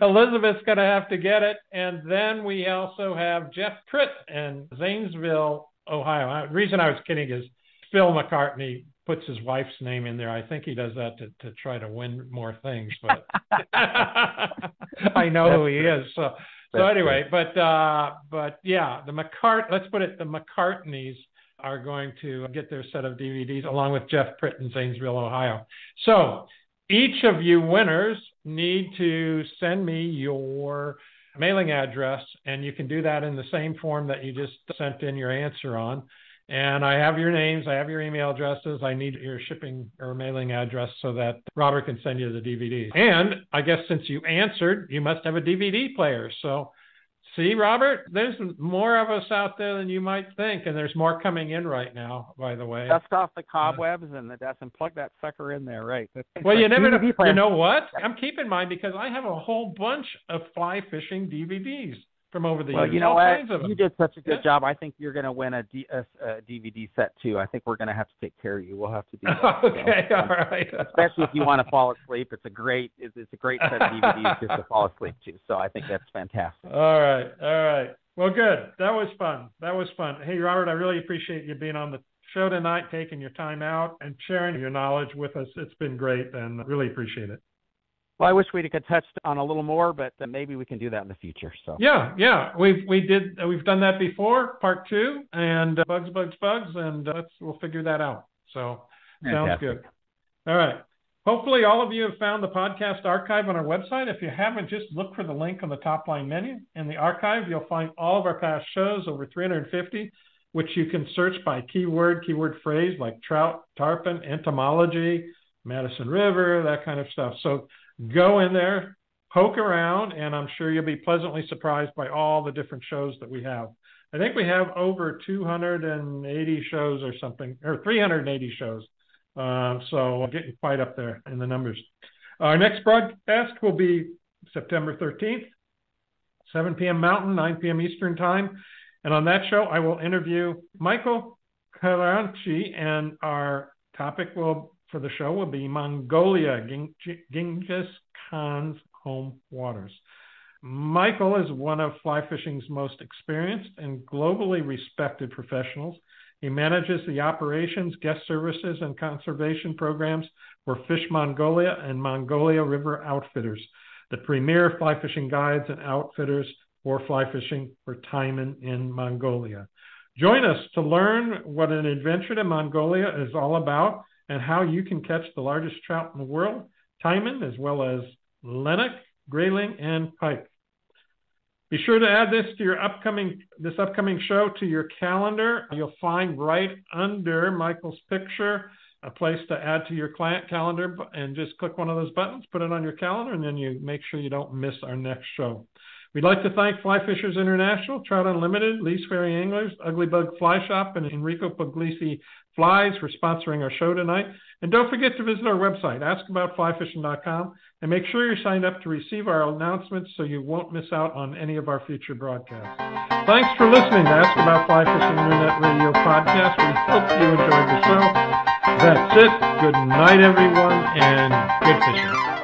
Elizabeth's gonna have to get it, and then we also have Jeff Pritt in Zanesville, Ohio. The reason I was kidding is Phil McCartney puts his wife's name in there. I think he does that to, to try to win more things, but I know who he is. So so anyway, but uh but yeah, the McCart let's put it the McCartneys are going to get their set of DVDs along with Jeff Pritt in Zanesville, Ohio. So each of you winners need to send me your mailing address, and you can do that in the same form that you just sent in your answer on. And I have your names, I have your email addresses. I need your shipping or mailing address so that Robert can send you the DVDs. And I guess since you answered, you must have a DVD player. So see, Robert, there's more of us out there than you might think, and there's more coming in right now, by the way. Dust off the cobwebs and the dust and plug that sucker in there, right? That's Well, you like never know. DVD. You know what? I'm keeping mine because I have a whole bunch of fly fishing DVDs from over the Well, years. you know all what? kinds of them. You did such a good Yeah. job. I think you're going to win a, D, a, a DVD set too. I think we're going to have to take care of you. We'll have to do that. okay, So, all right. Especially if you want to fall asleep, it's a great it's, it's a great set of DVDs just to fall asleep to. So I think that's fantastic. All right, all right. Well, good. That was fun. That was fun. Hey, Robert, I really appreciate you being on the show tonight, taking your time out and sharing your knowledge with us. It's been great, and really appreciate it. Well, I wish we could touch on a little more, but maybe we can do that in the future. So Yeah, yeah. We've we did we've done that before, part two, and uh, bugs, bugs, bugs, and uh, we'll figure that out. So sounds good. All right. Hopefully, all of you have found the podcast archive on our website. If you haven't, just look for the link on the top line menu. In the archive, you'll find all of our past shows, over 350, which you can search by keyword, keyword phrase like trout, tarpon, entomology, Madison River, that kind of stuff. So go in there, poke around, and I'm sure you'll be pleasantly surprised by all the different shows that we have. I think we have over 280 shows or something, or 380 shows. Uh, so getting quite up there in the numbers. Our next broadcast will be September 13th, 7 p.m. Mountain, 9 p.m. Eastern Time. And on that show, I will interview Michael Kalanchi, and our topic will for the show will be Mongolia, Genghis Khan's home waters. Michael is one of fly fishing's most experienced and globally respected professionals. He manages the operations, guest services, and conservation programs for Fish Mongolia and Mongolia River Outfitters, the premier fly fishing guides and outfitters for fly fishing for taimen in Mongolia. Join us to learn what an adventure to Mongolia is all about and how you can catch the largest trout in the world, taimen, as well as lenoks, grayling, and pike. Be sure to add this to your upcoming this upcoming show to your calendar. You'll find right under Michael's picture a place to add to your client calendar and just click one of those buttons, put it on your calendar, and then you make sure you don't miss our next show. We'd like to thank Fly Fishers International, Trout Unlimited, Lee's Ferry Anglers, Ugly Bug Fly Shop, and Enrico Puglisi Flies for sponsoring our show tonight. And don't forget to visit our website, askaboutflyfishing.com, and make sure you're signed up to receive our announcements so you won't miss out on any of our future broadcasts. Thanks for listening to Ask About Fly Fishing Internet Radio podcast. We hope you enjoyed the show. That's it. Good night, everyone, and good fishing.